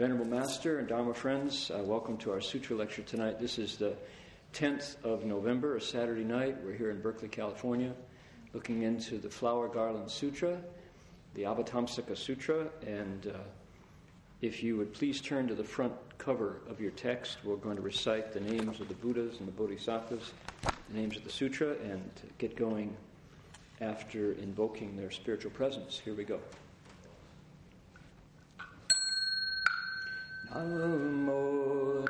Venerable Master and Dharma friends, uh, welcome to our Sutra lecture tonight. This is the 10th of November, a Saturday night. We're here in Berkeley, California, looking into the Flower Garland Sutra, the Avatamsaka Sutra, and uh, if you would please turn to the front cover of your text, we're going to recite the names of the Buddhas and the Bodhisattvas, the names of the Sutra, and get going after invoking their spiritual presence. Here we go. Namo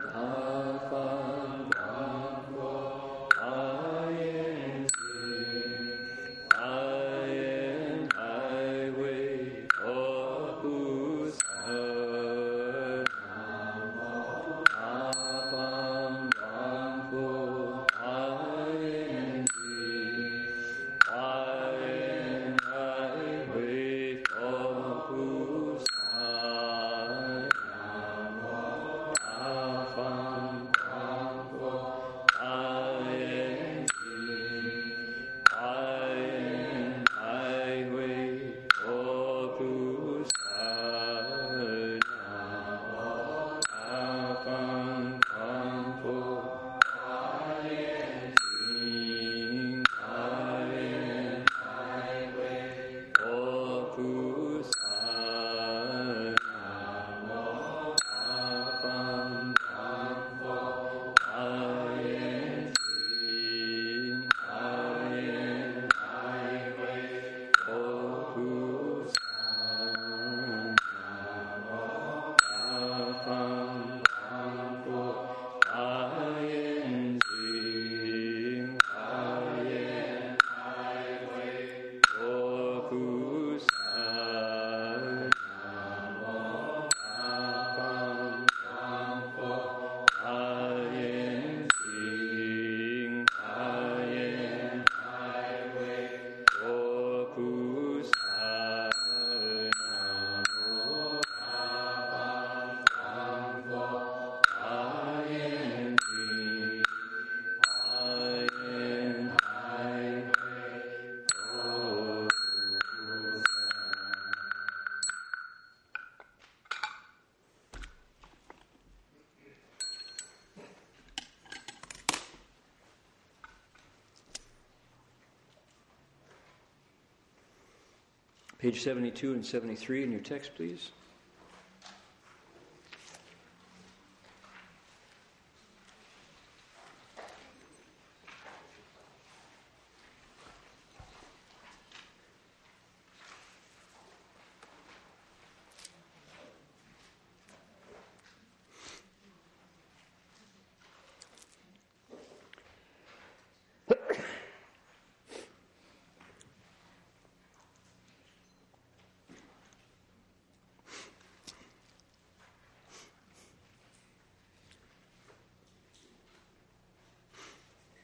Page 72 and 73 in your text, please.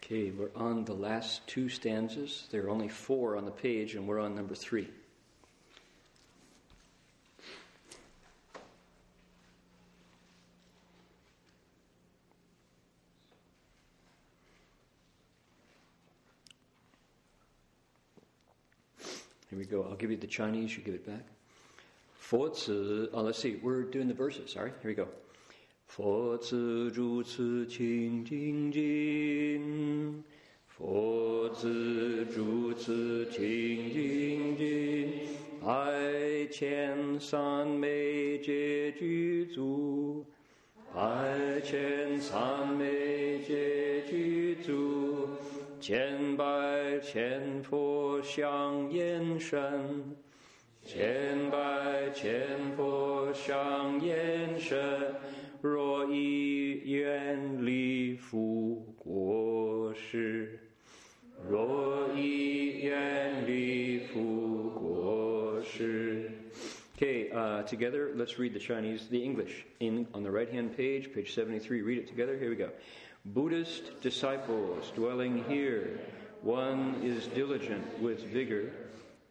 Okay, we're on the last two stanzas. There are only four on the page, and we're on number three. Here we go. I'll give you the Chinese, you give it back. 佛子, oh, let's see, we're doing the verses. Sorry, here we go. 佛子如此清净净，佛子如此清净净，百千三昧皆具足，百千三昧皆具足，千百千佛相延伸，千百千佛相延伸。若以远离复国事，若以远离复国事。Okay, uh, together, let's read the Chinese, the English. In, on the right hand page, page 73, read it together. Here we go. Buddhist disciples dwelling here, one is diligent with vigor,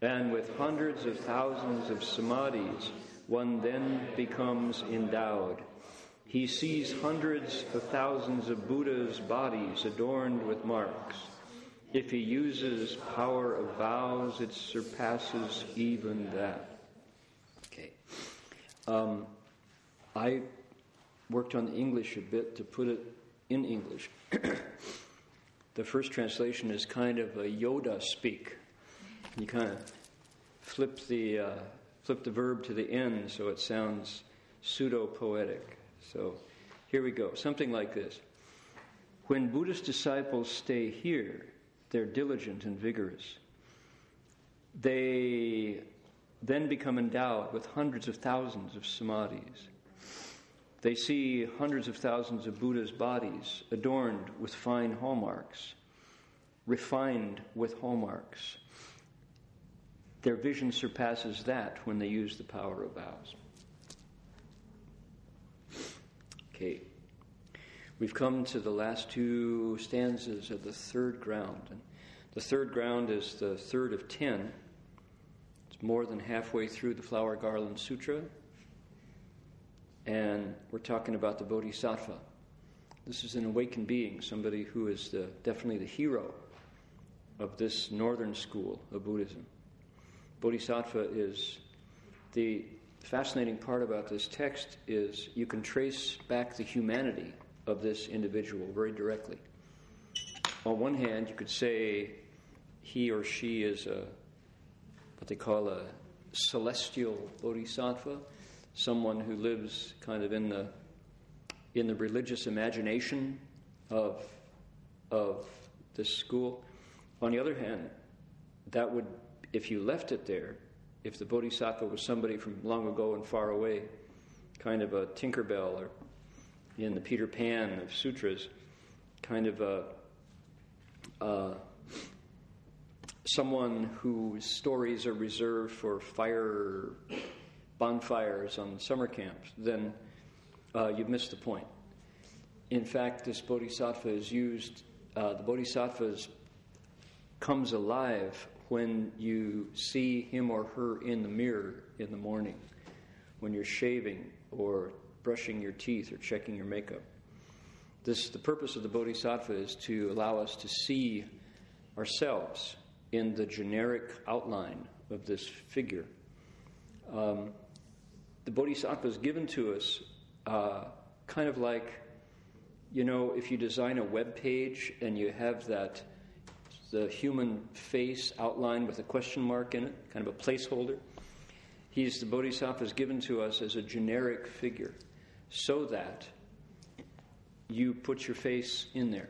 and with hundreds of thousands of samadhis, one then becomes endowed. He sees hundreds of thousands of Buddha's bodies adorned with marks. If he uses power of vows, it surpasses even that. Okay. Um, I worked on the English a bit to put it in English. the first translation is kind of a Yoda speak. You kind of flip the uh, flip the verb to the end so it sounds pseudo poetic. So here we go. Something like this. When Buddhist disciples stay here, they're diligent and vigorous. They then become endowed with hundreds of thousands of samadhis. They see hundreds of thousands of Buddha's bodies adorned with fine hallmarks, refined with hallmarks. Their vision surpasses that when they use the power of vows. We've come to the last two stanzas of the third ground. And the third ground is the third of ten. It's more than halfway through the Flower Garland Sutra. And we're talking about the Bodhisattva. This is an awakened being, somebody who is the, definitely the hero of this northern school of Buddhism. Bodhisattva is the fascinating part about this text is you can trace back the humanity of this individual very directly. On one hand, you could say he or she is a what they call a celestial bodhisattva, someone who lives kind of in the in the religious imagination of of this school. On the other hand, that would if you left it there, if the bodhisattva was somebody from long ago and far away, kind of a Tinkerbell or in the Peter Pan of sutras, kind of a, uh, someone whose stories are reserved for fire bonfires on summer camps, then uh, you've missed the point. In fact, this bodhisattva is used, uh, the bodhisattva comes alive when you see him or her in the mirror in the morning, when you're shaving or brushing your teeth or checking your makeup. This, the purpose of the Bodhisattva is to allow us to see ourselves in the generic outline of this figure. Um, the Bodhisattva is given to us uh, kind of like, you know, if you design a web page and you have that the human face outlined with a question mark in it, kind of a placeholder. He's the Bodhisattva is given to us as a generic figure so that you put your face in there.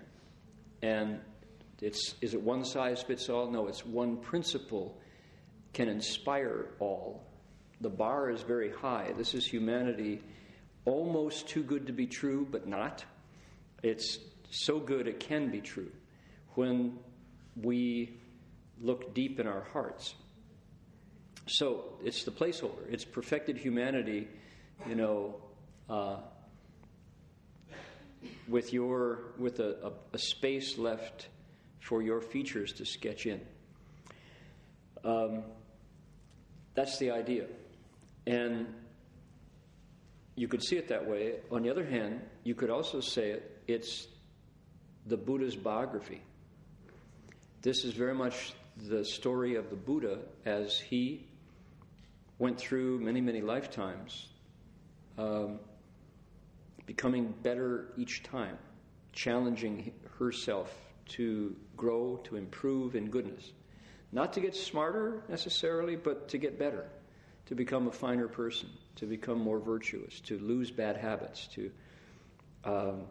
And it's, is it one size fits all? No, it's one principle can inspire all. The bar is very high. This is humanity almost too good to be true, but not. It's so good it can be true. When we look deep in our hearts. So it's the placeholder. It's perfected humanity, you know, uh, with your with a, a, a, space left for your features to sketch in. Um, that's the idea, and you could see it that way. On the other hand, you could also say it. It's the Buddha's biography. This is very much the story of the Buddha as he went through many, many lifetimes, um, becoming better each time, challenging herself to grow, to improve in goodness. Not to get smarter necessarily, but to get better, to become a finer person, to become more virtuous, to lose bad habits, to um,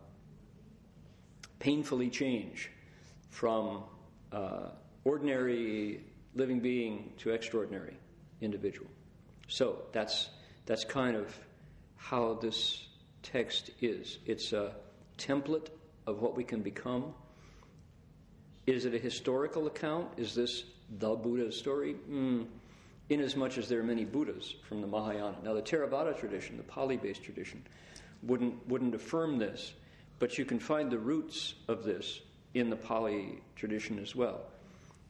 painfully change from uh, ordinary living being to extraordinary individual. So that's that's kind of how this text is. It's a template of what we can become. Is it a historical account? Is this the Buddha's story? Mm, in as much as there are many Buddhas from the Mahayana. Now, the Theravada tradition, the Pali based tradition, wouldn't, wouldn't affirm this, but you can find the roots of this in the Pali tradition as well.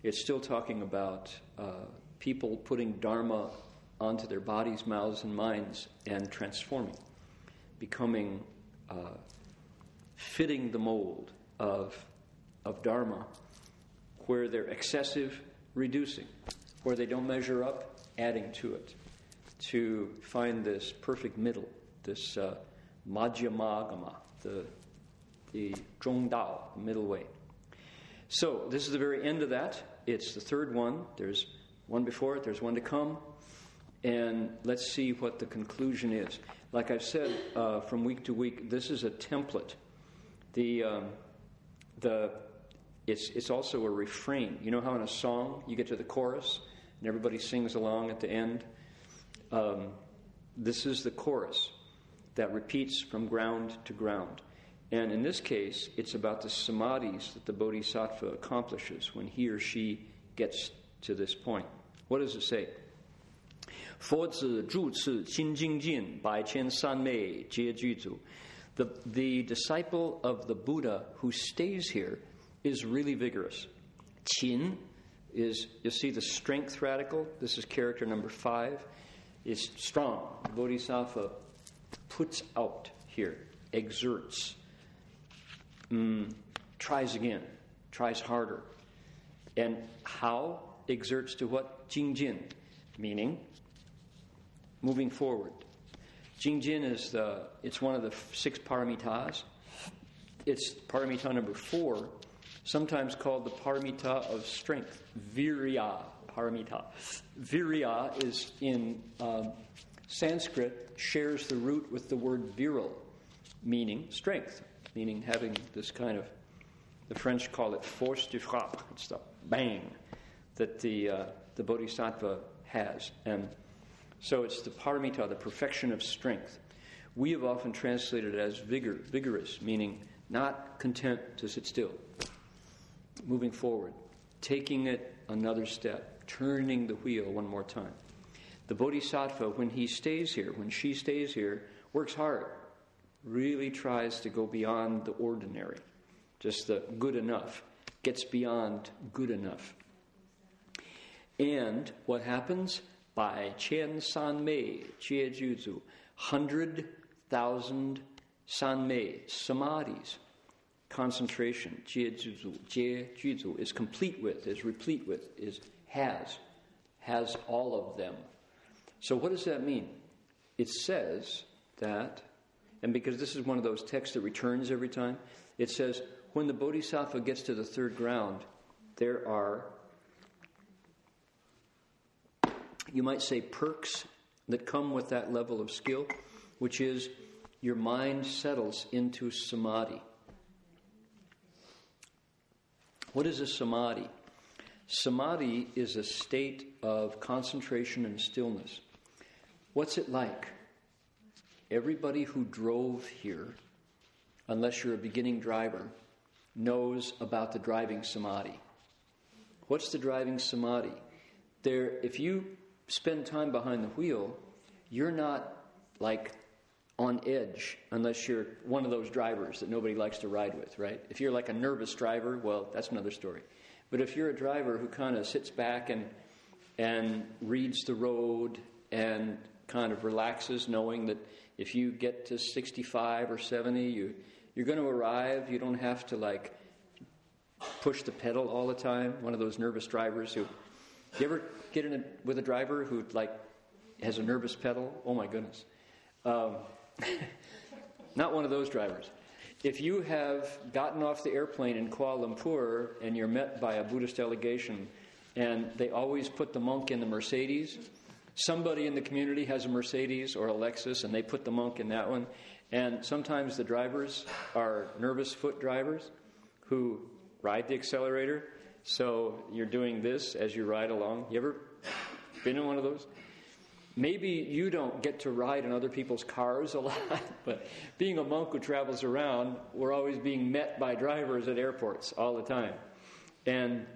It's still talking about uh, people putting Dharma onto their bodies, mouths, and minds and transforming, becoming, uh, fitting the mold of, of Dharma, where they're excessive, reducing, where they don't measure up, adding to it, to find this perfect middle this uh, Madhyamagama, the, the Zhong Dao, the middle way. So, this is the very end of that. It's the third one. There's one before it, there's one to come. And let's see what the conclusion is. Like I've said uh, from week to week, this is a template. The, um, the, it's, it's also a refrain. You know how in a song you get to the chorus and everybody sings along at the end? Um, this is the chorus that repeats from ground to ground. And in this case, it's about the samadhis that the bodhisattva accomplishes when he or she gets to this point. What does it say? 佛子住持清净净，百千三昧皆具足. The, the disciple of the Buddha who stays here is really vigorous. Qin is, you see the strength radical. This is character number five. Is strong. Bodhisattva puts out here, exerts, mm, tries again, tries harder. And how exerts to what? Jingjin, meaning moving forward. Jingjin is the, it's one of the six paramitas. It's paramita number four, sometimes called the paramita of strength, virya paramita. Virya is in um, Sanskrit, shares the root with the word virile, meaning strength, meaning having this kind of, the French call it force de frappe. It's the bang that the, uh, the bodhisattva has. And so it's the paramita, the perfection of strength. We have often translated it as vigor, vigorous, meaning not content to sit still, moving forward, taking it another step, turning the wheel one more time. The bodhisattva, when he stays here, when she stays here, works hard, really tries to go beyond the ordinary, just the good enough, gets beyond good enough. And what happens? Bai Qian San Mei, Jie Juzu, hundred thousand San Mei, samadhis, concentration, Jie Juzu, Jie Juzu, is complete with, is replete with, is has, has all of them. So what does that mean? It says that, and because this is one of those texts that returns every time, it says when the bodhisattva gets to the third ground, there are you might say, perks that come with that level of skill, which is your mind settles into samadhi. What is a samadhi? Samadhi is a state of concentration and stillness. What's it like? Everybody who drove here, unless you're a beginning driver, knows about the driving samadhi. What's the driving samadhi? There, if you spend time behind the wheel, you're not like on edge unless you're one of those drivers that nobody likes to ride with, right? If you're like a nervous driver, well, that's another story. But if you're a driver who kind of sits back and and reads the road and kind of relaxes knowing that if you get to 65 or 70, you you're going to arrive, you don't have to like push the pedal all the time. One of those nervous drivers who you ever get in a, with a driver who like has a nervous pedal? Oh my goodness. Um, not one of those drivers. If you have gotten off the airplane in Kuala Lumpur and you're met by a Buddhist delegation and they always put the monk in the Mercedes, somebody in the community has a Mercedes or a Lexus and they put the monk in that one. And sometimes the drivers are nervous foot drivers who ride the accelerator so you're doing this as you ride along. You ever been in one of those? Maybe you don't get to ride in other people's cars a lot, but being a monk who travels around, we're always being met by drivers at airports all the time. And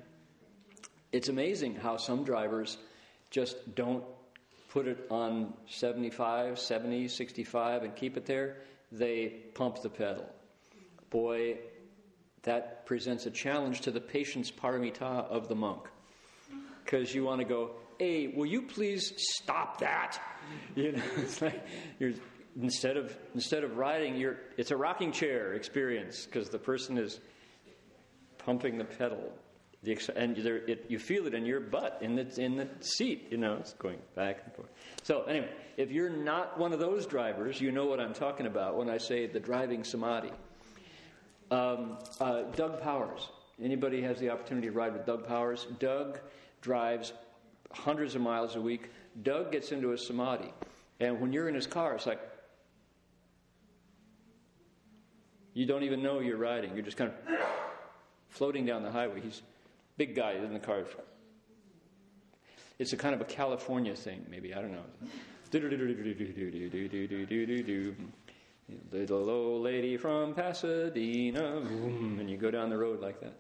it's amazing how some drivers just don't put it on 75, 70, 65 and keep it there. They pump the pedal. Boy, that presents a challenge to the patience paramita of the monk. Because you want to go, hey, will you please stop that? You know, it's like you're instead of instead of riding, you're it's a rocking chair experience because the person is pumping the pedal. The ex- and there, it, you feel it in your butt, in the, in the seat, you know, it's going back and forth. So, anyway, if you're not one of those drivers, you know what I'm talking about when I say the driving samadhi. Um, uh, Doug Powers. Anybody has the opportunity to ride with Doug Powers? Doug drives hundreds of miles a week. Doug gets into a samadhi. And when you're in his car, it's like, you don't even know you're riding. You're just kind of floating down the highway. He's big guy in the car. It's a kind of a California thing, maybe. I don't know. Little old lady from Pasadena, and you go down the road like that.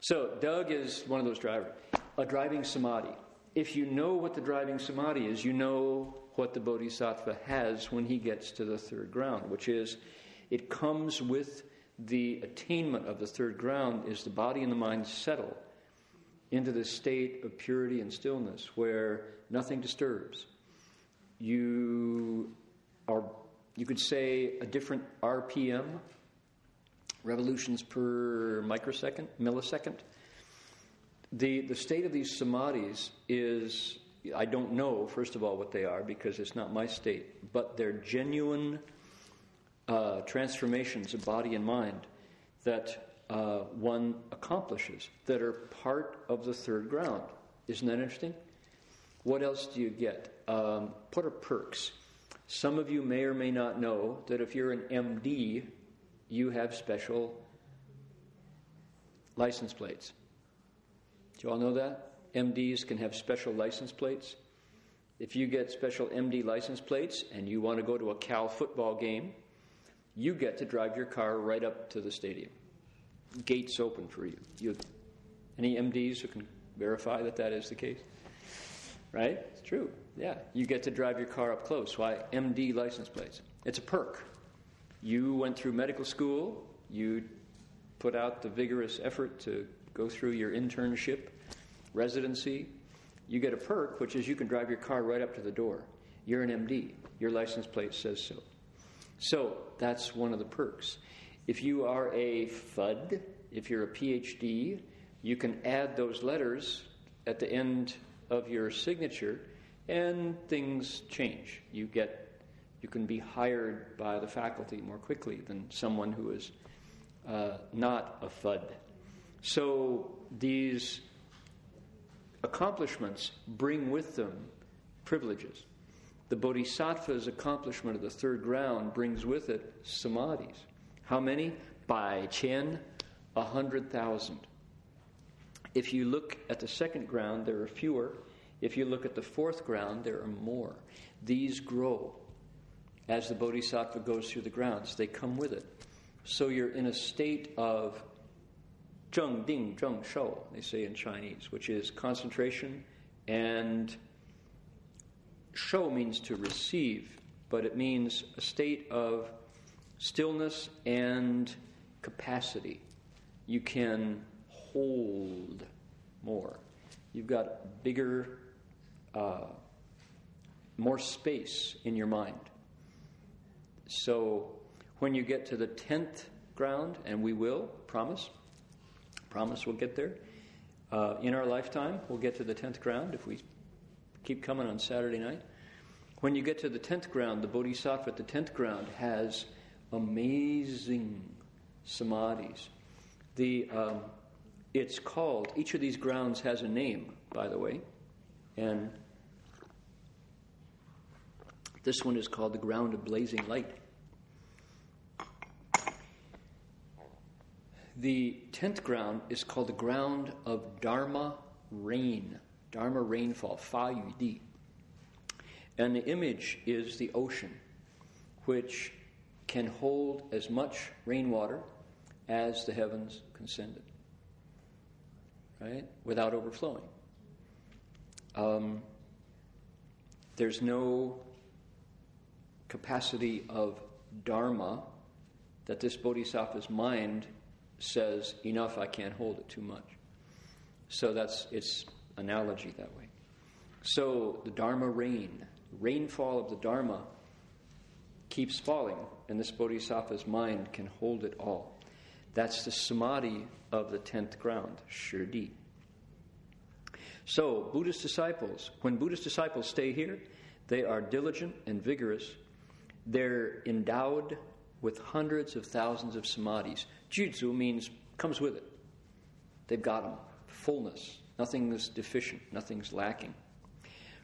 So, Doug is one of those drivers. A driving samadhi. If you know what the driving samadhi is, you know what the bodhisattva has when he gets to the third ground, which is it comes with the attainment of the third ground, is the body and the mind settle into this state of purity and stillness where nothing disturbs. You are, you could say, a different RPM, revolutions per microsecond, millisecond. The, the state of these samadhis is, I don't know, first of all, what they are because it's not my state, but they're genuine uh, transformations of body and mind that uh, one accomplishes that are part of the third ground. Isn't that interesting? What else do you get? Um, what are perks? Some of you may or may not know that if you're an MD, you have special license plates. Do you all know that? MDs can have special license plates. If you get special MD license plates and you want to go to a Cal football game, you get to drive your car right up to the stadium gates open for you. you. Any MDs who can verify that that is the case? Right? It's true. Yeah. You get to drive your car up close. Why? MD license plates. It's a perk. You went through medical school, you put out the vigorous effort to go through your internship, residency. You get a perk, which is you can drive your car right up to the door. You're an MD. Your license plate says so. So that's one of the perks. If you are a FUD, if you're a PhD, you can add those letters at the end of your signature and things change. You get you can be hired by the faculty more quickly than someone who is uh, not a FUD. So these accomplishments bring with them privileges. The Bodhisattva's accomplishment of the third ground brings with it samadhis. How many? Bai Qian, a hundred thousand. If you look at the second ground, there are fewer. If you look at the fourth ground, there are more. These grow as the bodhisattva goes through the grounds, they come with it. So you're in a state of zheng ding zheng shou, they say in Chinese, which is concentration and shou means to receive, but it means a state of stillness and capacity. You can hold more. You've got bigger, uh, more space in your mind. So when you get to the 10th ground, and we will, promise, promise we'll get there. Uh, in our lifetime, we'll get to the 10th ground if we keep coming on Saturday night. When you get to the 10th ground, the Bodhisattva at the 10th ground has amazing samadhis. The, um, it's called, each of these grounds has a name, by the way, and this one is called the ground of blazing light. The tenth ground is called the ground of Dharma rain, Dharma rainfall, Fa Yu Di. And the image is the ocean, which can hold as much rainwater as the heavens can send it, right? Without overflowing. Um, there's no capacity of dharma that this bodhisattva's mind says, enough, I can't hold it too much. So that's its analogy that way. So the dharma rain, rainfall of the dharma keeps falling, and this bodhisattva's mind can hold it all. That's the samadhi of the tenth ground, Shi Di. So, Buddhist disciples, when Buddhist disciples stay here, they are diligent and vigorous. They're endowed with hundreds of thousands of samadhis. Juzu means comes with it. They've got them. Fullness. Nothing's deficient. Nothing's lacking.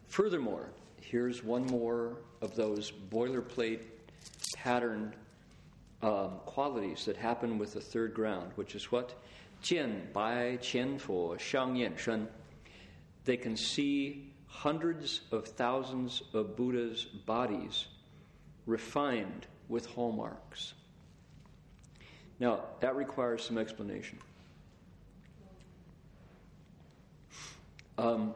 Furthermore, here's one more of those boilerplate patterned um, qualities that happen with the third ground, which is what? Jian Bai Qian Fo Shang Yan Shen. They can see hundreds of thousands of Buddha's bodies refined with hallmarks. Now, that requires some explanation. Um,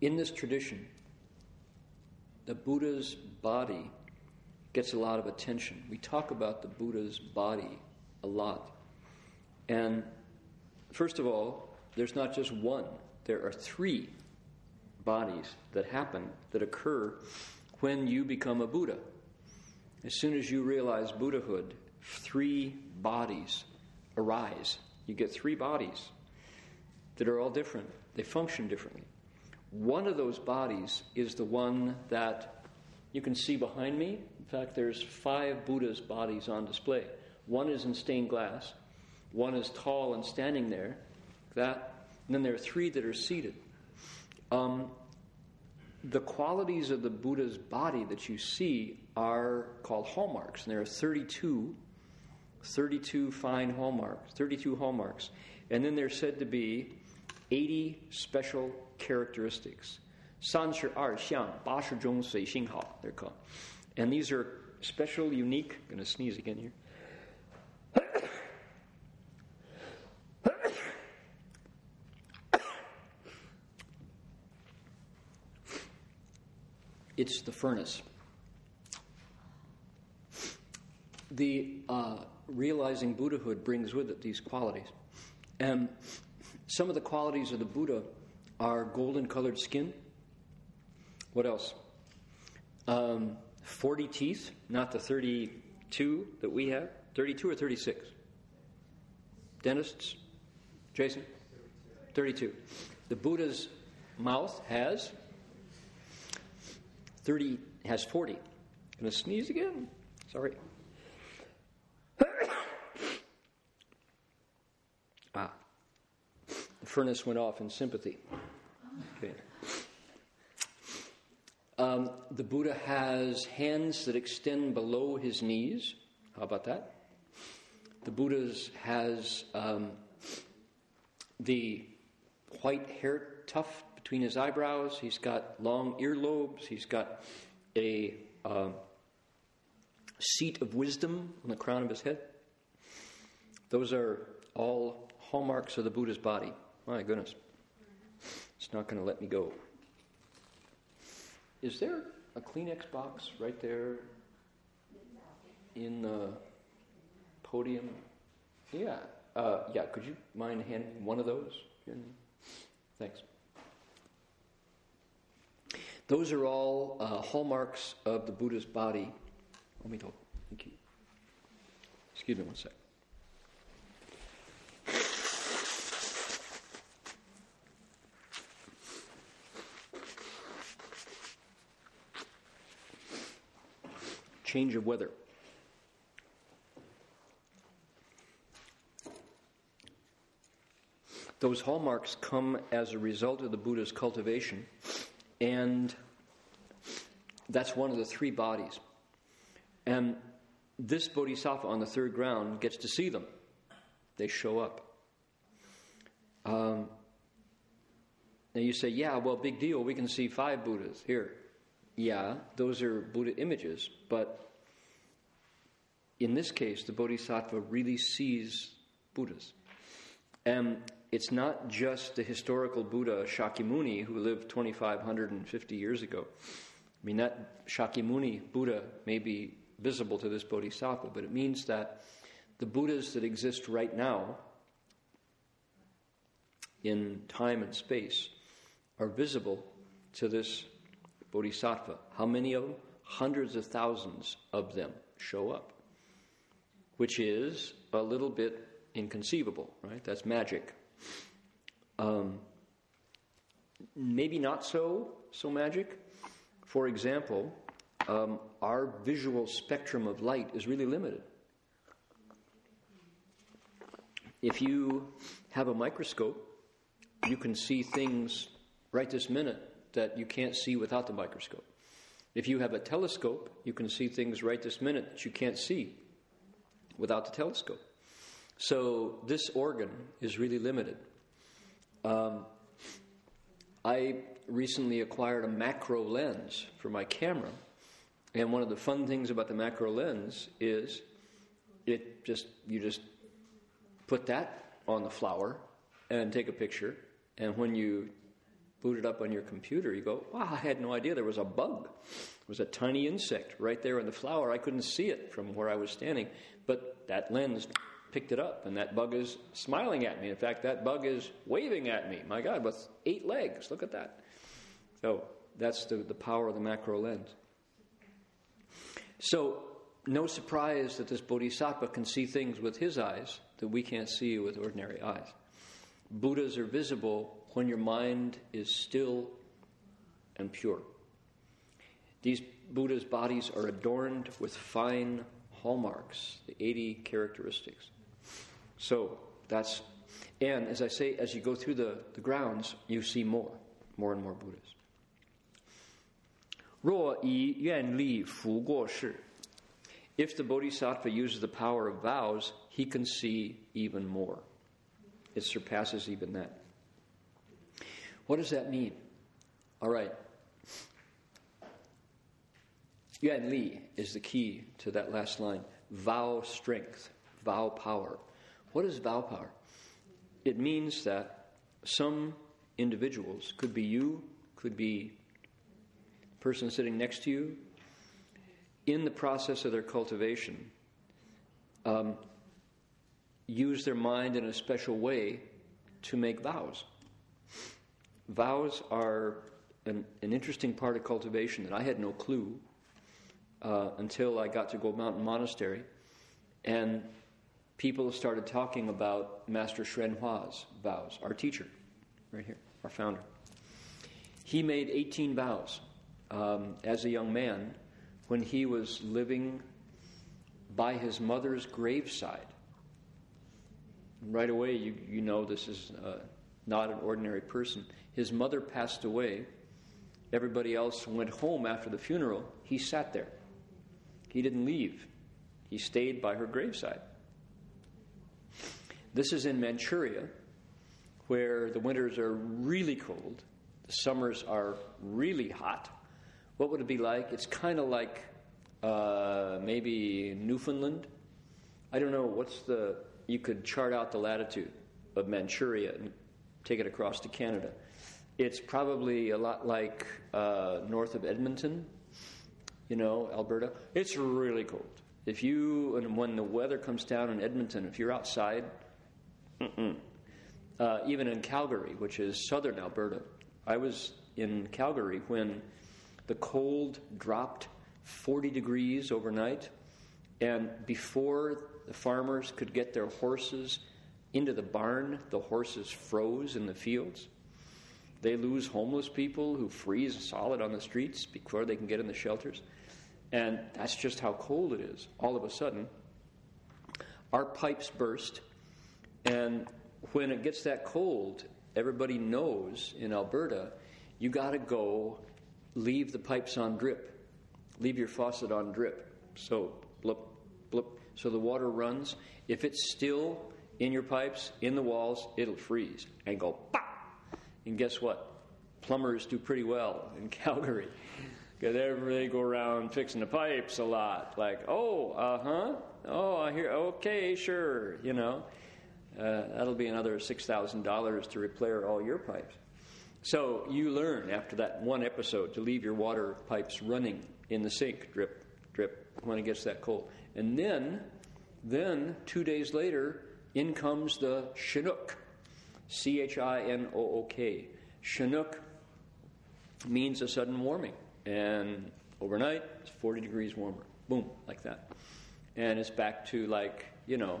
in this tradition, the Buddha's body gets a lot of attention. We talk about the Buddha's body a lot. And first of all, there's not just one, there are three bodies that happen, that occur when you become a Buddha. As soon as you realize Buddhahood, three bodies arise. You get three bodies that are all different, they function differently. One of those bodies is the one that you can see behind me. In fact, there's five Buddha's bodies on display. One is in stained glass, one is tall and standing there, that, and then there are three that are seated. Um, the qualities of the Buddha's body that you see are called hallmarks, and there are 32, 32 fine hallmarks, 32 hallmarks, and then there's said to be 80 special characteristics. 三十二项八十种随性好, they're called. And these are special, unique, I'm going to sneeze again here. It's the furnace. The uh, realizing Buddhahood brings with it these qualities. And some of the qualities of the Buddha are golden colored skin. What else? Um, 40 teeth, not the 32 that we have. 32 or 36? Dentists? Jason? 32. The Buddha's mouth has 30 has 40. Gonna sneeze again. Sorry. ah. Furnace went off in sympathy. Okay. Um, the Buddha has hands that extend below his knees. How about that? The Buddha has um, the white hair tuft between his eyebrows. He's got long earlobes. He's got a uh, seat of wisdom on the crown of his head. Those are all hallmarks of the Buddha's body. My goodness. It's not going to let me go. Is there a Kleenex box right there in the podium? Yeah. Uh, yeah, could you mind handing one of those? Thanks. Those are all uh, hallmarks of the Buddha's body. Let. Thank you. Excuse me one sec. Change of weather. Those hallmarks come as a result of the Buddha's cultivation and that's one of the three bodies. And this bodhisattva on the third ground gets to see them. They show up. Um, and you say, yeah, well, big deal. We can see five Buddhas here. Yeah, those are Buddha images. But in this case, the bodhisattva really sees Buddhas. And it's not just the historical Buddha Shakyamuni who lived 2,550 years ago. I mean, that Shakyamuni Buddha may be visible to this bodhisattva, but it means that the Buddhas that exist right now in time and space are visible to this bodhisattva. How many of them? Hundreds of thousands of them show up, which is a little bit inconceivable, right? That's magic. um, maybe not so so magic. For example, um, our visual spectrum of light is really limited. If you have a microscope, you can see things right this minute that you can't see without the microscope. If you have a telescope, you can see things right this minute that you can't see without the telescope. So this organ is really limited. Um, I recently acquired a macro lens for my camera, and one of the fun things about the macro lens is it just you just put that on the flower and take a picture, and when you boot it up on your computer, you go, wow, I had no idea there was a bug. There was a tiny insect right there in the flower. I couldn't see it from where I was standing, but that lens picked it up, and that bug is smiling at me. In fact, that bug is waving at me. My God, with eight legs. Look at that. So that's the, the power of the macro lens. So, no surprise that this bodhisattva can see things with his eyes that we can't see with ordinary eyes. Buddhas are visible when your mind is still and pure. These Buddha's bodies are adorned with fine hallmarks, the 80 characteristics. So that's, and as I say, as you go through the, the grounds, you see more, more and more Buddhas. 若以愿力服过世, if the bodhisattva uses the power of vows, he can see even more. It surpasses even that. What does that mean? All right. Yuan Li is the key to that last line. Vow strength, vow power. What is vow power? It means that some individuals, could be you, could be person sitting next to you, in the process of their cultivation, um, use their mind in a special way to make vows. Vows are an, an interesting part of cultivation that I had no clue uh, until I got to Gold Mountain Monastery. And people started talking about Master Hsuan Hua's vows, our teacher, right here, our founder. He made 18 vows um, as a young man when he was living by his mother's graveside. Right away, you, you know this is uh, not an ordinary person. His mother passed away. Everybody else went home after the funeral. He sat there. He didn't leave. He stayed by her graveside. This is in Manchuria, where the winters are really cold, the summers are really hot. What would it be like? It's kind of like uh, maybe Newfoundland. I don't know. What's the. You could chart out the latitude of Manchuria and take it across to Canada. It's probably a lot like uh, north of Edmonton, you know, Alberta. It's really cold. If you, and when the weather comes down in Edmonton, if you're outside, uh, even in Calgary, which is southern Alberta, I was in Calgary when the cold dropped 40 degrees overnight, and before the farmers could get their horses into the barn, the horses froze in the fields. They lose homeless people who freeze solid on the streets before they can get in the shelters. And that's just how cold it is. All of a sudden, our pipes burst. And when it gets that cold, everybody knows in Alberta, you got to go leave the pipes on drip. Leave your faucet on drip. So, blip, blip. So the water runs. If it's still in your pipes, in the walls, it'll freeze and go pop and guess what? Plumbers do pretty well in Calgary. Because they go around fixing the pipes a lot. Like, oh, uh huh. Oh, I hear, okay, sure, you know. Uh, that'll be another $6,000 to repair all your pipes. So you learn after that one episode to leave your water pipes running in the sink, drip, drip, when it gets that cold. And then, then two days later, in comes the Chinook. C H I N O O K. Chinook means a sudden warming. And overnight, it's 40 degrees warmer. Boom, like that. And it's back to like, you know,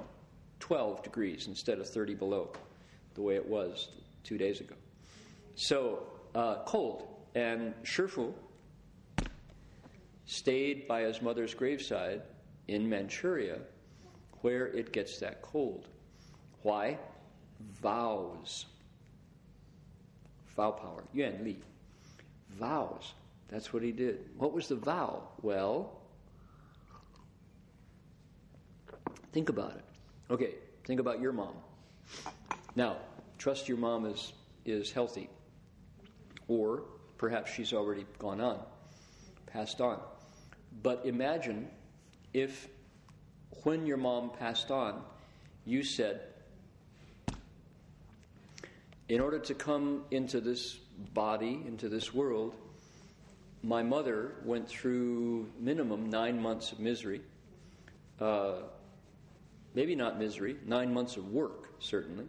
12 degrees instead of 30 below, the way it was two days ago. So, uh, cold. And Shifu stayed by his mother's graveside in Manchuria where it gets that cold. Why? Vows. Vow power. Yuan Li. Vows. That's what he did. What was the vow? Well, think about it. Okay, think about your mom. Now, trust your mom is, is healthy. Or perhaps she's already gone on, passed on. But imagine if when your mom passed on, you said, in order to come into this body, into this world, my mother went through minimum nine months of misery. Uh, maybe not misery, nine months of work, certainly,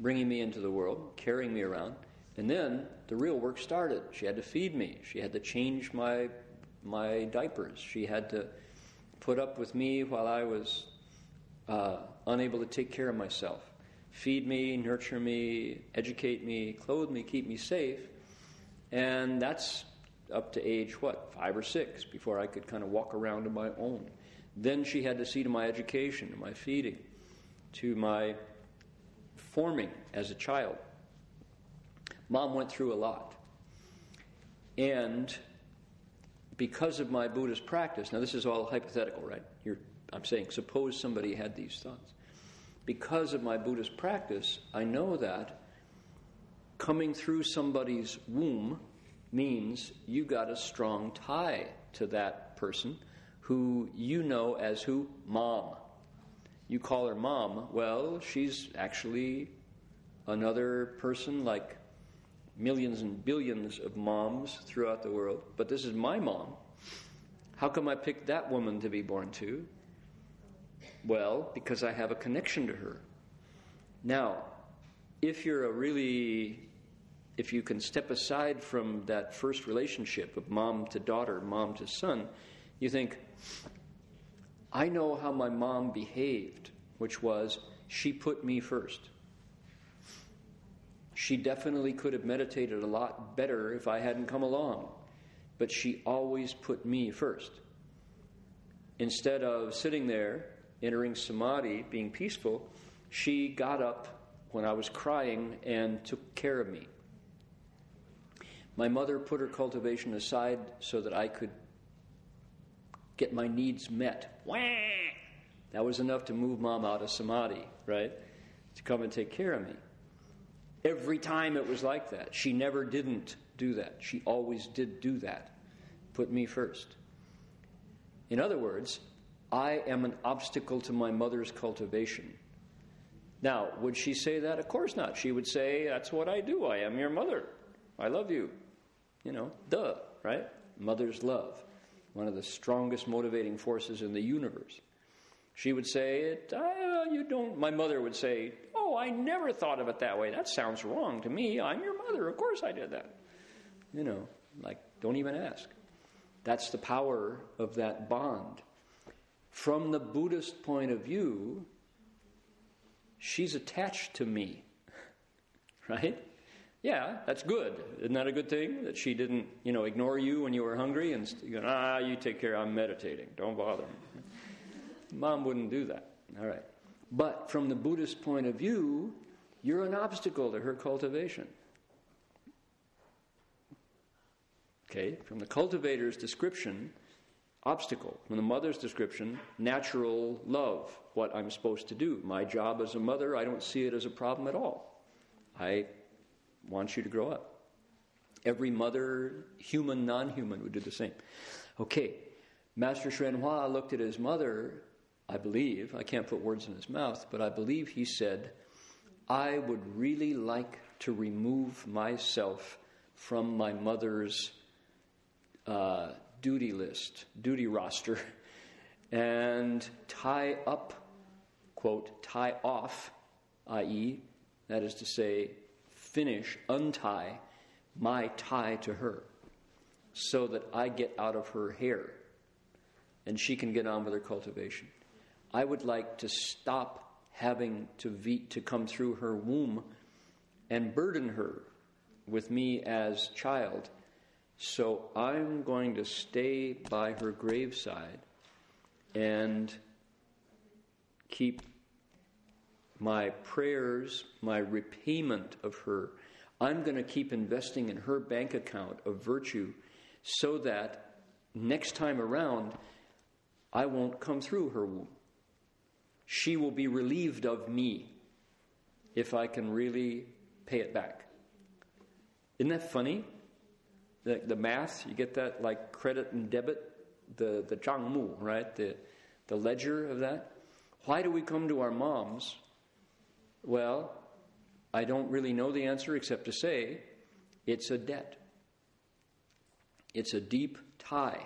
bringing me into the world, carrying me around. And then the real work started. She had to feed me. She had to change my my diapers. She had to put up with me while I was uh, unable to take care of myself. Feed me, nurture me, educate me, clothe me, keep me safe. And that's up to age, what, five or six, before I could kind of walk around on my own. Then she had to see to my education, to my feeding, to my forming as a child. Mom went through a lot. And because of my Buddhist practice, now this is all hypothetical, right? You're, I'm saying, suppose somebody had these thoughts. Because of my Buddhist practice, I know that coming through somebody's womb means you got a strong tie to that person who you know as who? Mom. You call her mom. Well, she's actually another person like millions and billions of moms throughout the world, but this is my mom. How come I picked that woman to be born to? Well, because I have a connection to her. Now, if you're a really, if you can step aside from that first relationship of mom to daughter, mom to son, you think, I know how my mom behaved, which was she put me first. She definitely could have meditated a lot better if I hadn't come along, but she always put me first. Instead of sitting there, entering samadhi, being peaceful, she got up when I was crying and took care of me. My mother put her cultivation aside so that I could get my needs met. That was enough to move mom out of samadhi, right? To come and take care of me. Every time it was like that. She never didn't do that. She always did do that. Put me first. In other words, I am an obstacle to my mother's cultivation. Now, would she say that? Of course not. She would say, That's what I do. I am your mother. I love you. You know, duh, right? Mother's love, one of the strongest motivating forces in the universe. She would say, uh, You don't. My mother would say, Oh, I never thought of it that way. That sounds wrong to me. I'm your mother. Of course I did that. You know, like, don't even ask. That's the power of that bond. From the Buddhist point of view, she's attached to me. right? Yeah, that's good. Isn't that a good thing? That she didn't, you know, ignore you when you were hungry and you go, ah, you take care, I'm meditating. Don't bother. Mom wouldn't do that. All right. But from the Buddhist point of view, you're an obstacle to her cultivation. Okay, from the cultivator's description, obstacle. From the mother's description, natural love, what I'm supposed to do. My job as a mother, I don't see it as a problem at all. I want you to grow up. Every mother, human, non human, would do the same. Okay, Master Hsuan Hua looked at his mother I believe, I can't put words in his mouth, but I believe he said, I would really like to remove myself from my mother's uh, duty list, duty roster, and tie up, quote, tie off, i.e., that is to say, finish, untie my tie to her so that I get out of her hair and she can get on with her cultivation. I would like to stop having to, ve- to come through her womb and burden her with me as child. So I'm going to stay by her graveside and keep my prayers, my repayment of her. I'm going to keep investing in her bank account of virtue so that next time around, I won't come through her womb. She will be relieved of me if I can really pay it back. Isn't that funny? The, the math, you get that like credit and debit, the, the zhangmu, right? The, the ledger of that. Why do we come to our moms? Well, I don't really know the answer except to say it's a debt. It's a deep tie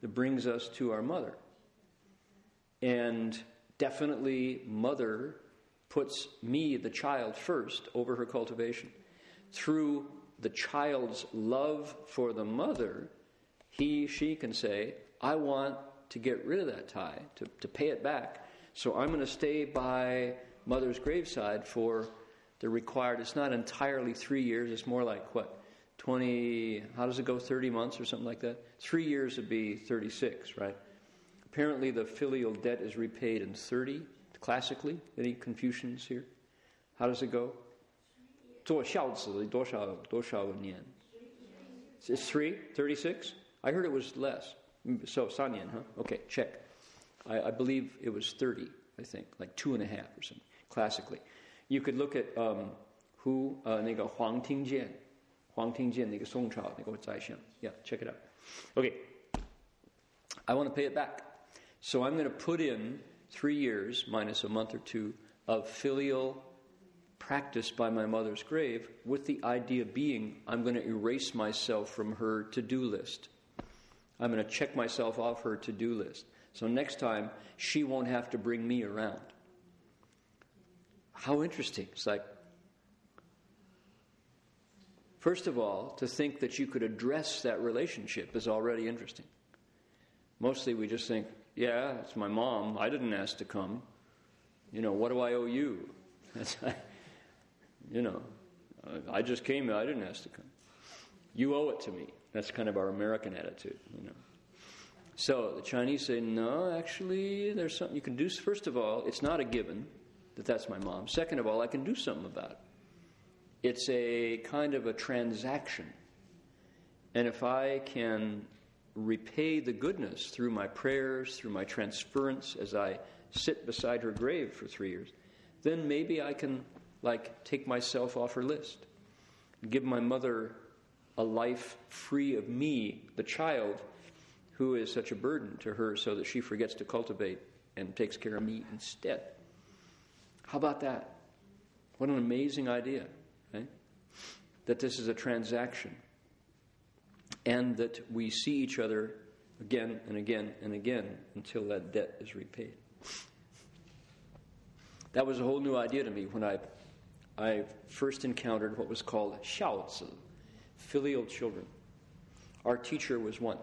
that brings us to our mother. And definitely, mother puts me, the child, first over her cultivation. Through the child's love for the mother, he, she can say, I want to get rid of that tie, to, to pay it back. So I'm going to stay by mother's graveside for the required, it's not entirely three years, it's more like what? 20, how does it go, 30 months or something like that? Three years would be 36, right? Apparently, the filial debt is repaid in 30, classically. Any Confucians here? How does it go? 做孝子多少多少年? It's three, 36? I heard it was less. So, Sanyan, huh? Okay, check. I, I, believe it was 30, I think, like two and a half or something, classically. You could look at um, who, uh, 那个黄庭坚黄庭坚那个宋朝那个宰相. Yeah, check it out. Okay. I want to pay it back. So I'm going to put in three years minus a month or two of filial practice by my mother's grave, with the idea being I'm going to erase myself from her to do list. I'm going to check myself off her to do list. So next time, she won't have to bring me around. How interesting. It's like, first of all, to think that you could address that relationship is already interesting. Mostly we just think, yeah, it's my mom. I didn't ask to come. You know, what do I owe you? you know, I just came. I didn't ask to come. You owe it to me. That's kind of our American attitude, you know. So the Chinese say, no, actually, there's something you can do. First of all, it's not a given that that's my mom. Second of all, I can do something about it. It's a kind of a transaction. And if I can repay the goodness through my prayers, through my transference as I sit beside her grave for three years, then maybe I can, like, take myself off her list. Give my mother a life free of me, the child, who is such a burden to her, so that she forgets to cultivate and takes care of me instead. How about that? What an amazing idea, right? That this is a transaction and that we see each other again and again and again until that debt is repaid. That was a whole new idea to me when I, I first encountered what was called xiaozi, filial children. Our teacher was one.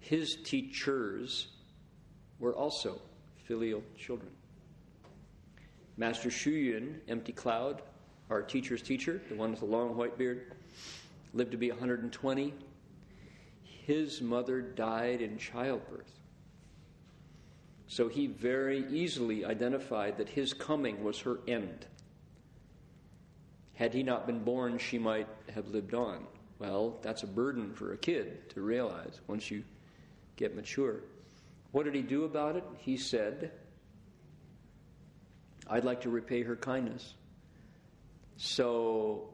His teachers were also filial children. Master Xu Yun, Empty Cloud, our teacher's teacher, the one with the long white beard, lived to be 120. His mother died in childbirth. So he very easily identified that his coming was her end. Had he not been born, she might have lived on. Well, that's a burden for a kid to realize once you get mature. What did he do about it? He said, I'd like to repay her kindness. So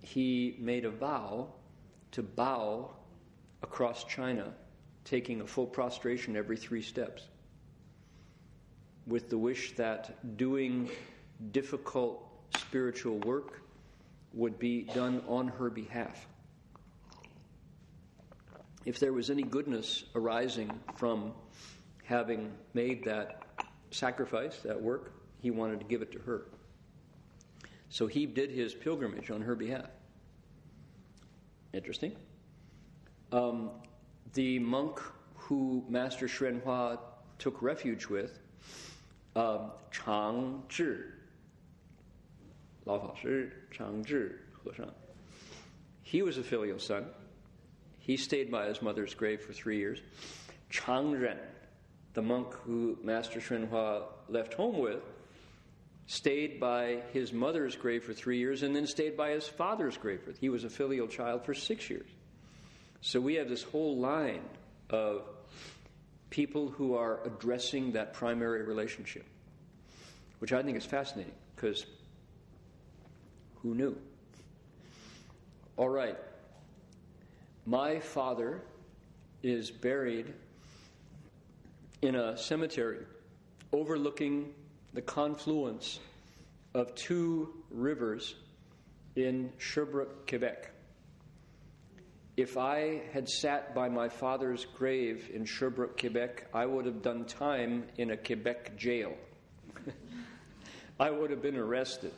he made a vow to bow across China, taking a full prostration every three steps, with the wish that doing difficult spiritual work would be done on her behalf. If there was any goodness arising from having made that sacrifice, that work, he wanted to give it to her. So he did his pilgrimage on her behalf. Interesting. Um, the monk who Master Hua took refuge with, um, Chang Zhi, Lao Fa Shi, He was a filial son. He stayed by his mother's grave for three years. Chang Changren, the monk who Master Hsuanhua left home with, stayed by his mother's grave for three years and then stayed by his father's grave. He was a filial child for six years. So we have this whole line of people who are addressing that primary relationship, which I think is fascinating because who knew? All right. My father is buried in a cemetery overlooking the confluence of two rivers in Sherbrooke, Quebec. If I had sat by my father's grave in Sherbrooke, Quebec, I would have done time in a Quebec jail. I would have been arrested.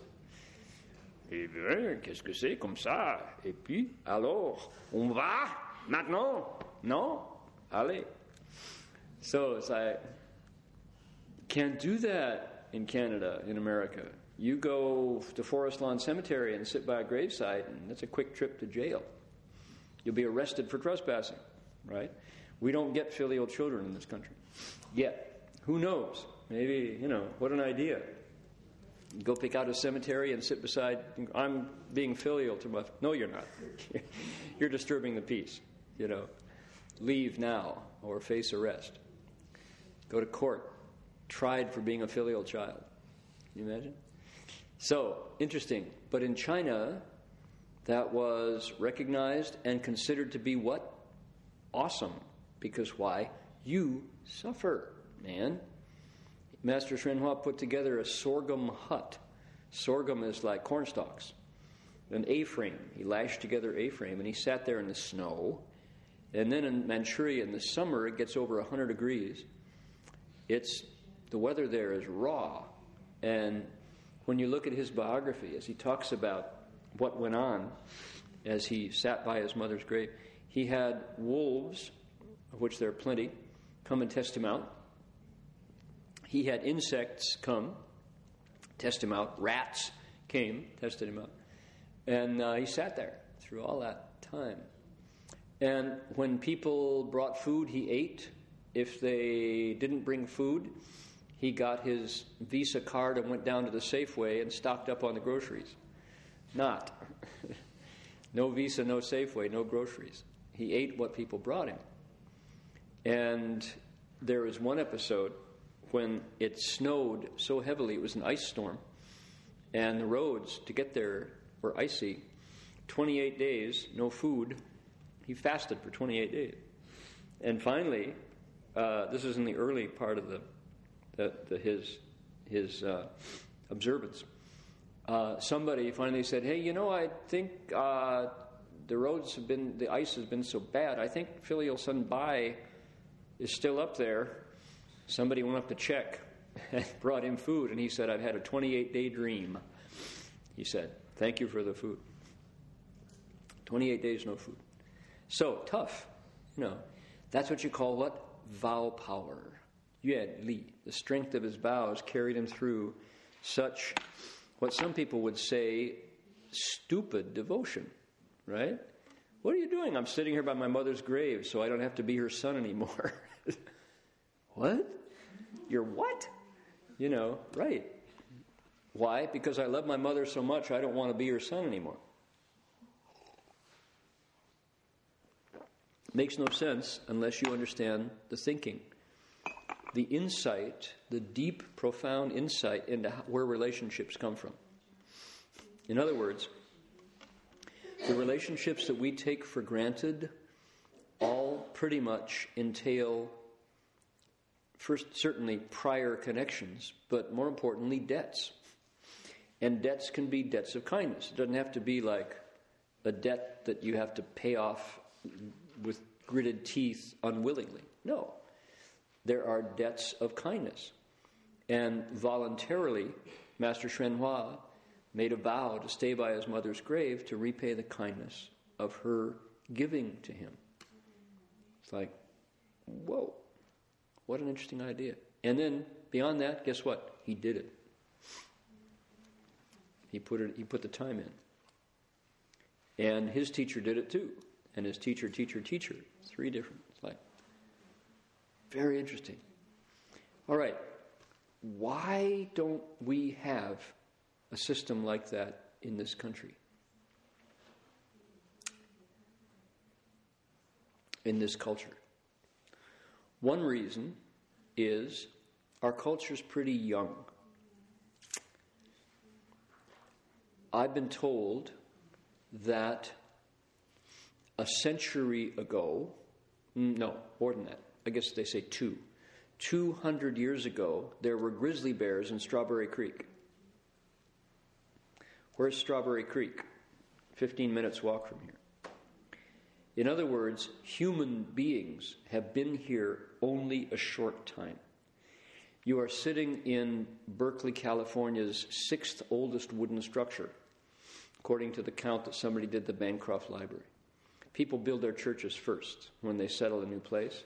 Eh bien, qu'est-ce que c'est comme ça? Et puis, alors, on va maintenant? Non? Allez. So it's like, can't do that in Canada, in America. You go to Forest Lawn Cemetery and sit by a gravesite, and that's a quick trip to jail. You'll be arrested for trespassing, right? We don't get filial children in this country yet. Who knows? Maybe, you know, what an idea. Go pick out a cemetery and sit beside. I'm being filial to my. No, you're not. you're disturbing the peace. You know, leave now or face arrest. Go to court, tried for being a filial child. You imagine? So interesting. But in China, that was recognized and considered to be what? Awesome. Because why? You suffer, man. Master Hsuanhua put together a sorghum hut. Sorghum is like corn stalks, an A frame. He lashed together A frame and he sat there in the snow. And then in Manchuria in the summer, it gets over 100 degrees. It's the weather there is raw. And when you look at his biography, as he talks about what went on as he sat by his mother's grave, he had wolves, of which there are plenty, come and test him out he had insects come, test him out. Rats came, tested him out. And uh, he sat there through all that time. And when people brought food, he ate. If they didn't bring food, he got his Visa card and went down to the Safeway and stocked up on the groceries. Not. no Visa, no Safeway, no groceries. He ate what people brought him. And there was one episode when it snowed so heavily, it was an ice storm, and the roads to get there were icy. 28 days, no food. He fasted for 28 days. And finally, uh, this is in the early part of the, the, the his, his uh, observance. Uh, somebody finally said, Hey, you know, I think uh, the roads have been, the ice has been so bad. I think filial son Bai is still up there Somebody went up to check and brought him food, and he said, I've had a 28 day dream. He said, Thank you for the food. 28 days, no food. So, tough. You know, that's what you call what? Vow power. Yuan Li. The strength of his vows carried him through such, what some people would say, stupid devotion, right? What are you doing? I'm sitting here by my mother's grave so I don't have to be her son anymore. what? You're what? You know, right. Why? Because I love my mother so much, I don't want to be her son anymore. Makes no sense unless you understand the thinking, the insight, the deep, profound insight into where relationships come from. In other words, the relationships that we take for granted all pretty much entail first, certainly prior connections, but more importantly, debts. And debts can be debts of kindness. It doesn't have to be like a debt that you have to pay off with gritted teeth unwillingly. No. There are debts of kindness. And voluntarily, Master Hsuanhua made a vow to stay by his mother's grave to repay the kindness of her giving to him. It's like, whoa. What an interesting idea. And then beyond that, guess what? He did it. He put it. He put the time in. And his teacher did it too. And his teacher, teacher, teacher. Three different. It's like very interesting. All right. Why don't we have a system like that in this country? In this culture? One reason is our culture is pretty young. I've been told that a century ago, mm, no, more than that, I guess they say two, 200 years ago, there were grizzly bears in Strawberry Creek. Where's Strawberry Creek? 15 minutes walk from here. In other words, human beings have been here only a short time. You are sitting in Berkeley, California's sixth oldest wooden structure, according to the count that somebody did the Bancroft Library. People build their churches first when they settle a new place.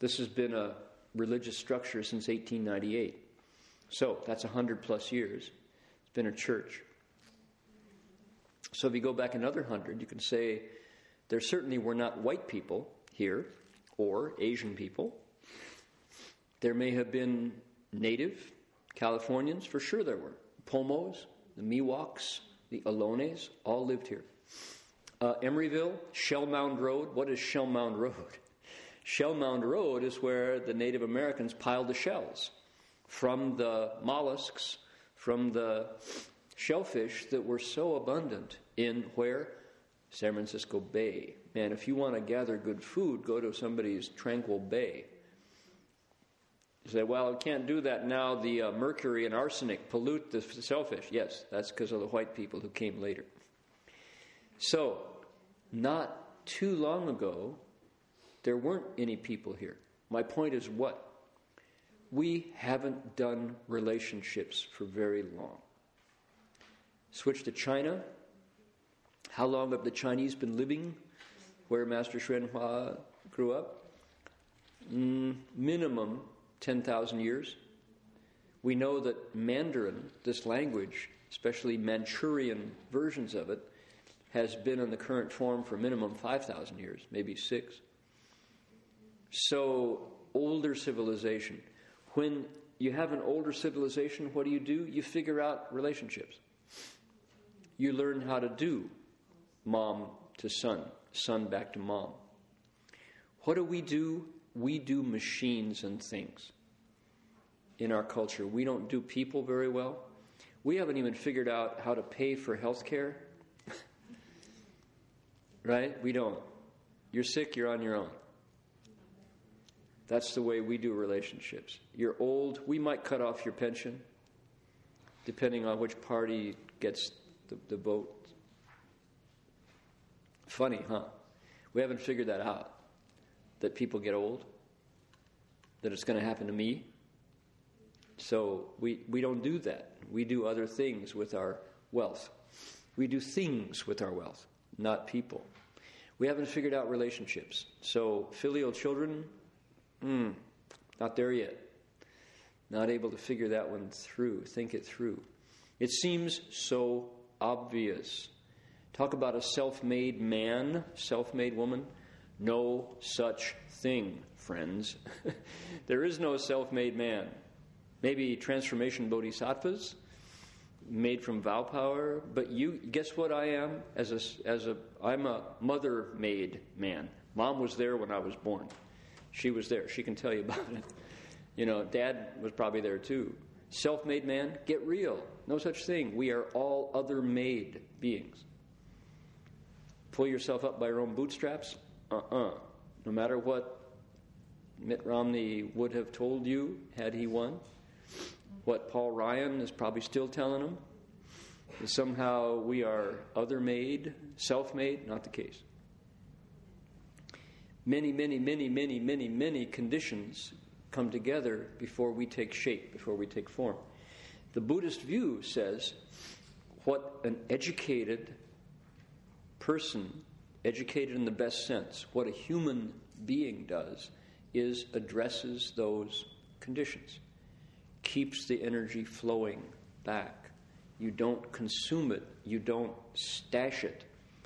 This has been a religious structure since 1898. So that's 100 plus years. It's been a church. So if you go back another 100, you can say there certainly were not white people here or Asian people. There may have been native Californians, for sure there were. Pomos, the Miwoks, the Ohlone, all lived here. Uh, Emeryville, Shell Mound Road. What is Shell Mound Road? Shell Mound Road is where the Native Americans piled the shells from the mollusks, from the shellfish that were so abundant in where? San Francisco Bay. Man, if you want to gather good food, go to somebody's tranquil bay. You say, well, I can't do that now. The uh, mercury and arsenic pollute the shellfish. Yes, that's because of the white people who came later. So, not too long ago, there weren't any people here. My point is what? We haven't done relationships for very long. Switch to China. How long have the Chinese been living where Master Hsuan Hua grew up? Mm, minimum 10,000 years. We know that Mandarin, this language, especially Manchurian versions of it, has been in the current form for minimum 5,000 years, maybe six. So, older civilization. When you have an older civilization, what do you do? You figure out relationships. You learn how to do mom to son, son back to mom. What do we do? We do machines and things in our culture. We don't do people very well. We haven't even figured out how to pay for health care. right? We don't. You're sick, you're on your own. That's the way we do relationships. You're old, we might cut off your pension, depending on which party gets the, the vote. Funny, huh? We haven't figured that out. That people get old, that it's going to happen to me. So we, we don't do that. We do other things with our wealth. We do things with our wealth, not people. We haven't figured out relationships. So filial children, Hmm, not there yet. Not able to figure that one through, think it through. It seems so obvious. Talk about a self made man, self made woman. No such thing, friends. there is no self made man. Maybe transformation bodhisattvas made from vow power, but you guess what I am as a as a I'm a mother made man. Mom was there when I was born. She was there. She can tell you about it. You know, dad was probably there too. Self made man, get real. No such thing. We are all other made beings. Pull yourself up by your own bootstraps? Uh uh-uh. uh No matter what Mitt Romney would have told you had he won, what Paul Ryan is probably still telling him, is somehow we are other made, self made, not the case many, many, many, many, many, many conditions come together before we take shape, before we take form. The Buddhist view says what an educated person, educated in the best sense, what a human being does is addresses those conditions, keeps the energy flowing back, You don't consume it. You don't stash it,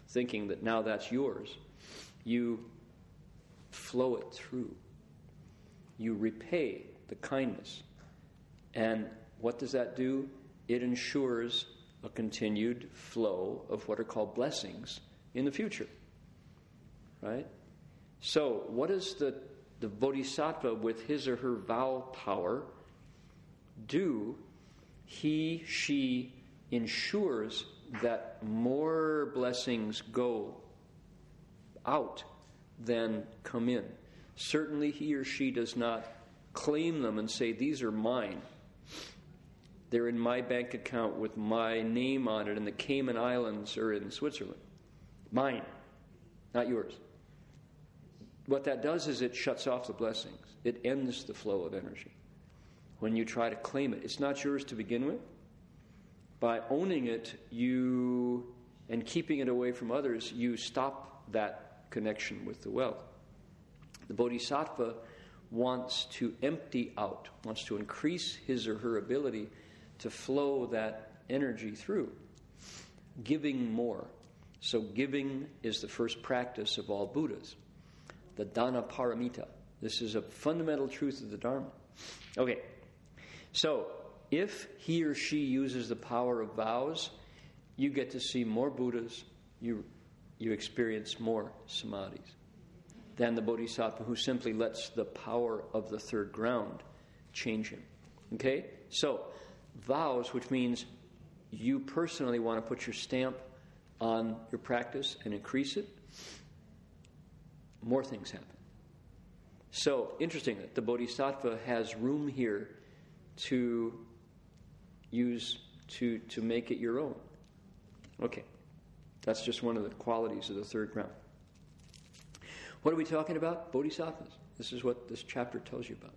thinking that now that's yours. You flow it through. You repay the kindness. And what does that do? It ensures a continued flow of what are called blessings in the future. Right? So, what does the, the bodhisattva with his or her vow power do? He, she ensures that more blessings go out than come in. Certainly, he or she does not claim them and say, These are mine. They're in my bank account with my name on it in the Cayman Islands or in Switzerland. Mine, not yours. What that does is it shuts off the blessings, it ends the flow of energy. When you try to claim it, it's not yours to begin with. By owning it, you and keeping it away from others, you stop that connection with the wealth. The bodhisattva wants to empty out, wants to increase his or her ability to flow that energy through, giving more. So, giving is the first practice of all Buddhas, the dana paramita. This is a fundamental truth of the Dharma. Okay, so if he or she uses the power of vows, you get to see more Buddhas, you, you experience more samadhis than the bodhisattva who simply lets the power of the third ground change him. Okay? So, vows, which means you personally want to put your stamp on your practice and increase it, more things happen. So, interesting that the Bodhisattva has room here to use to, to make it your own. Okay, that's just one of the qualities of the third ground. What are we talking about? Bodhisattvas. This is what this chapter tells you about.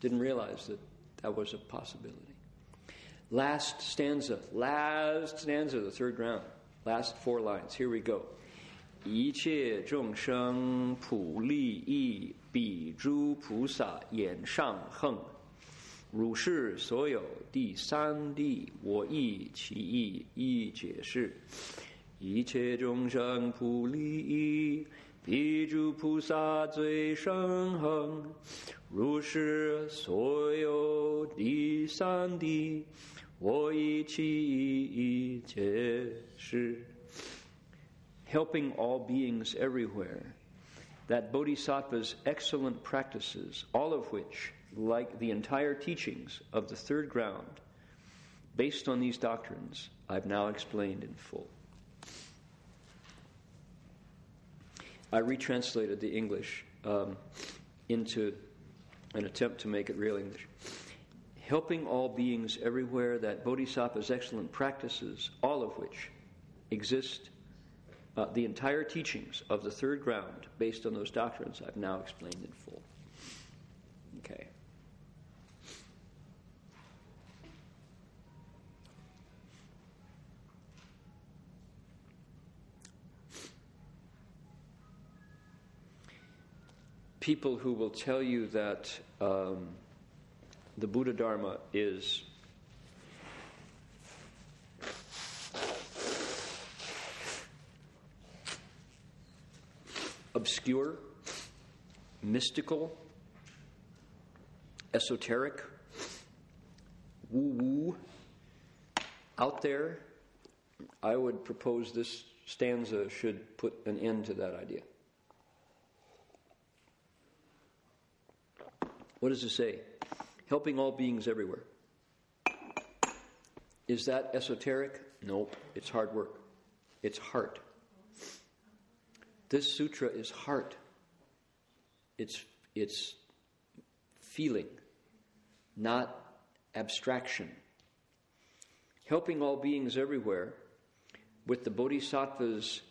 Didn't realize that that was a possibility. Last stanza, last stanza, the third ground, last four lines. Here we go. 一切众生普利益，彼诸菩萨眼上横。如是所有第三谛，我亦其意亦解释。一切众生普利益，彼诸菩萨最深恒。如是所有第三谛。Helping all beings everywhere, that Bodhisattva's excellent practices, all of which, like the entire teachings of the third ground, based on these doctrines, I've now explained in full. I retranslated the English um, into an attempt to make it real English helping all beings everywhere, that Bodhisattva's excellent practices, all of which exist, uh, the entire teachings of the third ground based on those doctrines I've now explained in full. Okay. People who will tell you that. Um, the Buddha Dharma is obscure, mystical, esoteric, woo woo, out there, I would propose this stanza should put an end to that idea. What does it say? Helping all beings everywhere. Is that esoteric? Nope. It's hard work. It's heart. This sutra is heart. It's, it's feeling, not abstraction. Helping all beings everywhere with the Bodhisattva's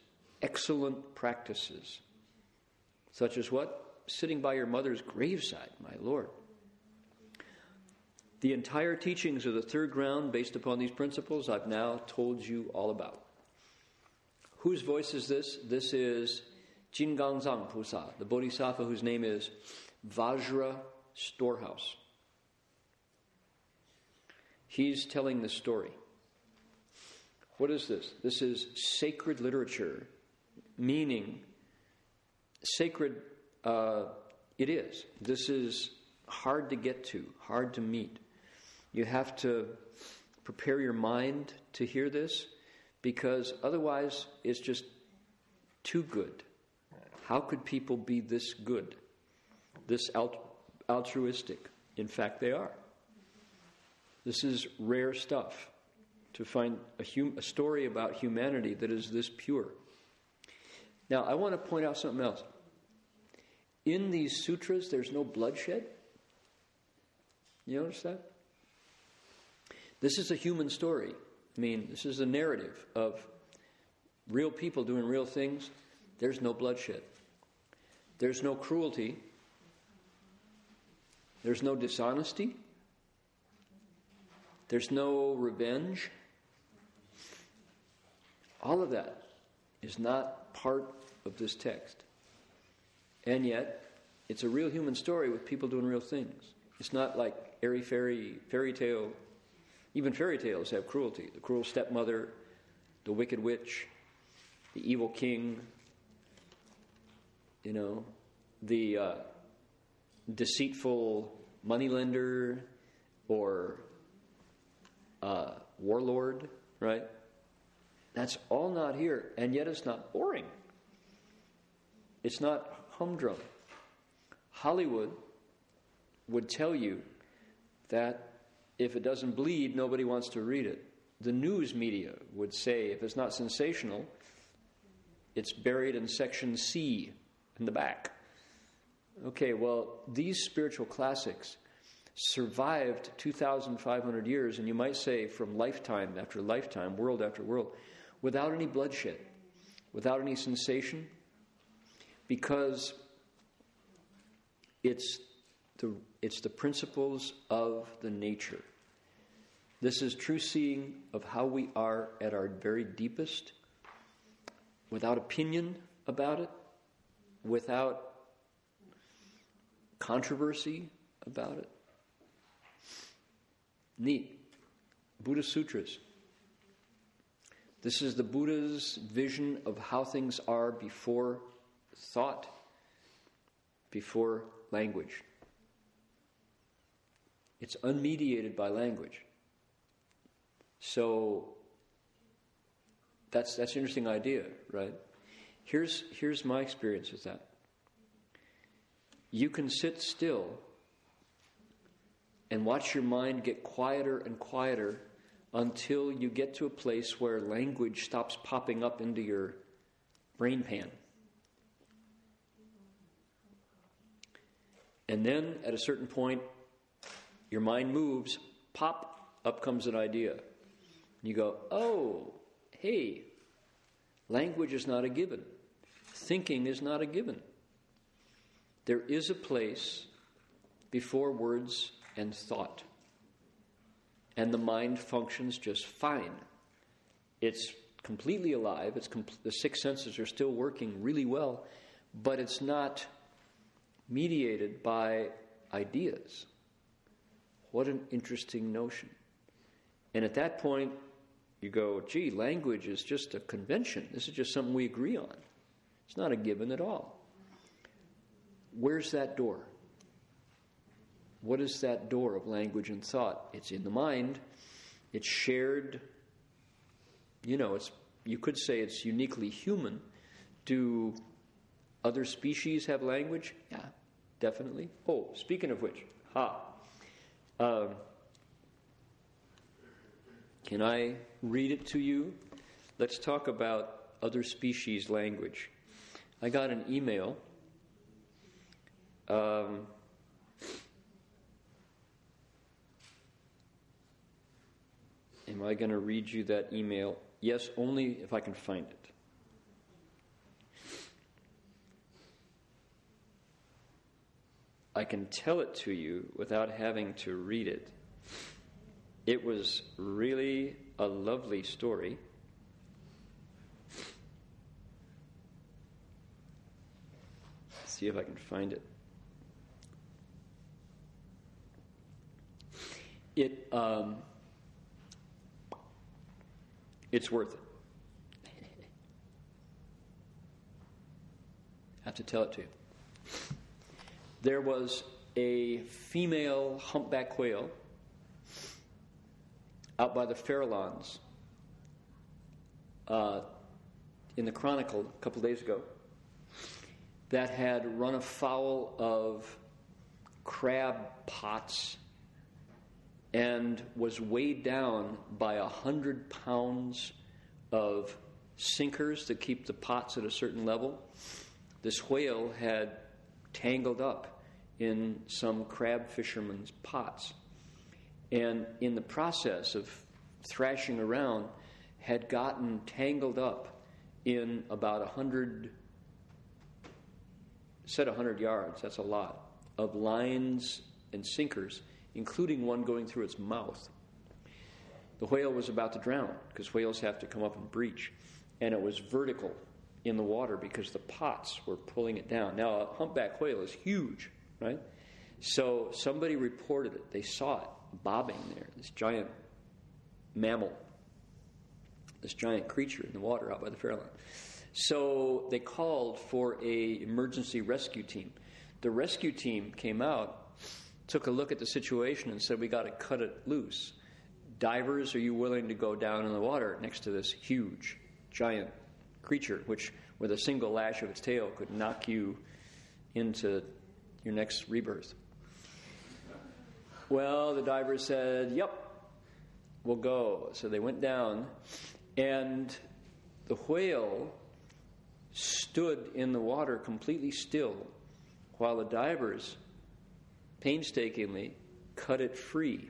excellent practices, such as what? Sitting by your mother's graveside, my Lord. The entire teachings of the third ground, based upon these principles, I've now told you all about. Whose voice is this? This is Jingangzang Pusa, the Bodhisattva whose name is Vajra Storehouse. He's telling the story. What is this? This is sacred literature, meaning sacred. Uh, it is. This is hard to get to, hard to meet. You have to prepare your mind to hear this because otherwise it's just too good. How could people be this good, this altruistic? In fact, they are. This is rare stuff to find a, hum- a story about humanity that is this pure. Now, I want to point out something else. In these sutras, there's no bloodshed. You notice that? This is a human story. I mean, this is a narrative of real people doing real things. There's no bloodshed. There's no cruelty. There's no dishonesty. There's no revenge. All of that is not part of this text. And yet, it's a real human story with people doing real things. It's not like airy fairy fairy tale. Even fairy tales have cruelty. The cruel stepmother, the wicked witch, the evil king, you know, the uh, deceitful moneylender or uh, warlord, right? That's all not here, and yet it's not boring. It's not humdrum. Hollywood would tell you that if it doesn't bleed, nobody wants to read it. The news media would say if it's not sensational, it's buried in section C in the back. Okay, well, these spiritual classics survived 2,500 years, and you might say from lifetime after lifetime, world after world, without any bloodshed, without any sensation, because it's the, it's the principles of the nature. This is true seeing of how we are at our very deepest, without opinion about it, without controversy about it. Neat. Buddha Sutras. This is the Buddha's vision of how things are before thought, before language. It's unmediated by language. So that's that's an interesting idea, right? Here's here's my experience with that. You can sit still and watch your mind get quieter and quieter until you get to a place where language stops popping up into your brain pan. And then at a certain point, your mind moves, pop, up comes an idea. You go, oh, hey, language is not a given, thinking is not a given. There is a place before words and thought, and the mind functions just fine. It's completely alive, it's com- the six senses are still working really well, but it's not mediated by ideas. What an interesting notion. And at that point, you go, gee, language is just a convention. This is just something we agree on. It's not a given at all. Where's that door? What is that door of language and thought? It's in the mind. It's shared. You know, it's you could say it's uniquely human. Do other species have language? Yeah, definitely. Oh, speaking of which, ha. Um, can I read it to you? Let's talk about other species' language. I got an email. Um, am I going to read you that email? Yes, only if I can find it. I can tell it to you without having to read it. It was really a lovely story. Let's see if I can find it. It um, It's worth it. I have to tell it to you. There was a female humpback whale out by the Farallones uh, in the Chronicle a couple days ago that had run afoul of crab pots and was weighed down by a hundred pounds of sinkers to keep the pots at a certain level. This whale had tangled up in some crab fishermen's pots. And in the process of thrashing around, had gotten tangled up in about a hundred, said a hundred yards, that's a lot, of lines and sinkers, including one going through its mouth. The whale was about to drown because whales have to come up and breach. And it was vertical in the water because the pots were pulling it down. Now, a humpback whale is huge, right? So somebody reported it. They saw it bobbing there, this giant mammal this giant creature in the water out by the Farallon. So they called for a emergency rescue team. The rescue team came out, took a look at the situation, and said, "We got to cut it loose." Divers, are you willing to go down in the water next to this huge, giant creature, which, with a single lash of its tail, could knock you into your next rebirth? Well, the divers said, Yep, we'll go. So they went down, and the whale stood in the water completely still while the divers painstakingly cut it free.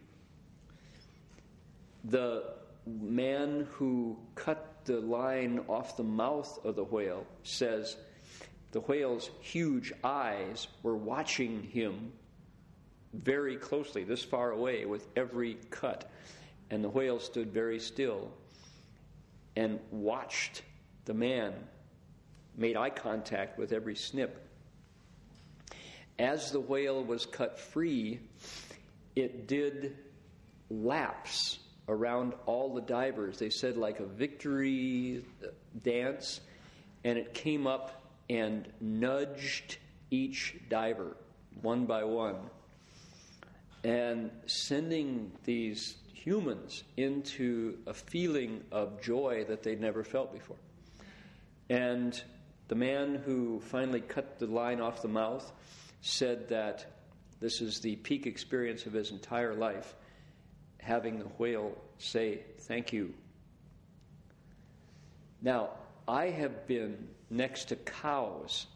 The man who cut the line off the mouth of the whale says the whale's huge eyes were watching him very closely, this far away, with every cut. And the whale stood very still and watched the man, made eye contact with every snip. As the whale was cut free, it did laps around all the divers. They said, like a victory dance, and it came up and nudged each diver one by one, and sending these humans into a feeling of joy that they'd never felt before. And the man who finally cut the line off the mouth said that this is the peak experience of his entire life, having the whale say, Thank you. Now, I have been next to cows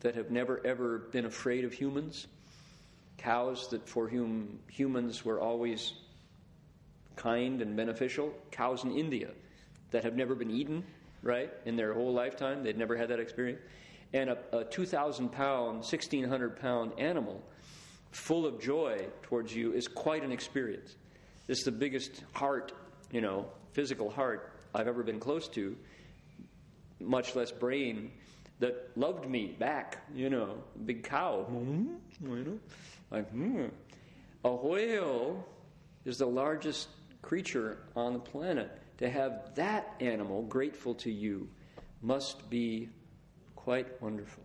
that have never ever been afraid of humans, cows that for whom humans were always kind and beneficial. Cows in India that have never been eaten, right, in their whole lifetime. They'd never had that experience. And a, a 2,000 pound, 1,600 pound animal full of joy towards you is quite an experience. It's the biggest heart, you know, physical heart I've ever been close to, much less brain, that loved me back, you know, big cow, you know, like, hmm. A whale is the largest creature on the planet, to have that animal grateful to you must be quite wonderful.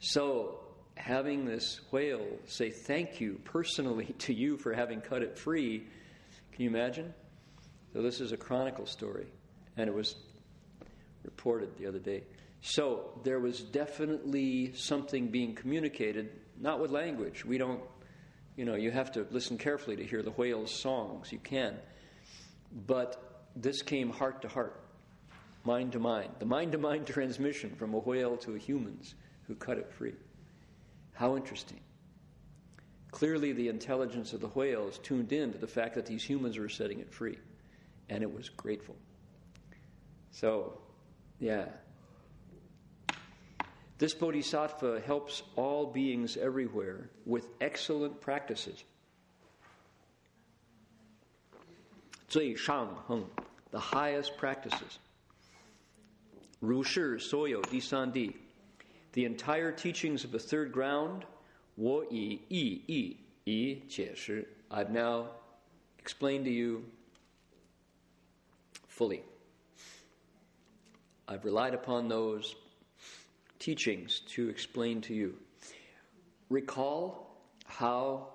So, having this whale say thank you personally to you for having cut it free, can you imagine? So, this is a chronicle story, and it was reported the other day. So, there was definitely something being communicated, not with language. We don't you know, you have to listen carefully to hear the whale's songs. You can. But this came heart to heart, mind to mind. The mind to mind transmission from a whale to a humans who cut it free. How interesting. Clearly, the intelligence of the whale is tuned in to the fact that these humans were setting it free. And it was grateful. So, yeah, this bodhisattva helps all beings everywhere with excellent practices. 最上横, the highest practices. 如是所有第三地, the entire teachings of the third ground, 我以意义以解释. I've now explained to you fully. I've relied upon those teachings to explain to you. Recall how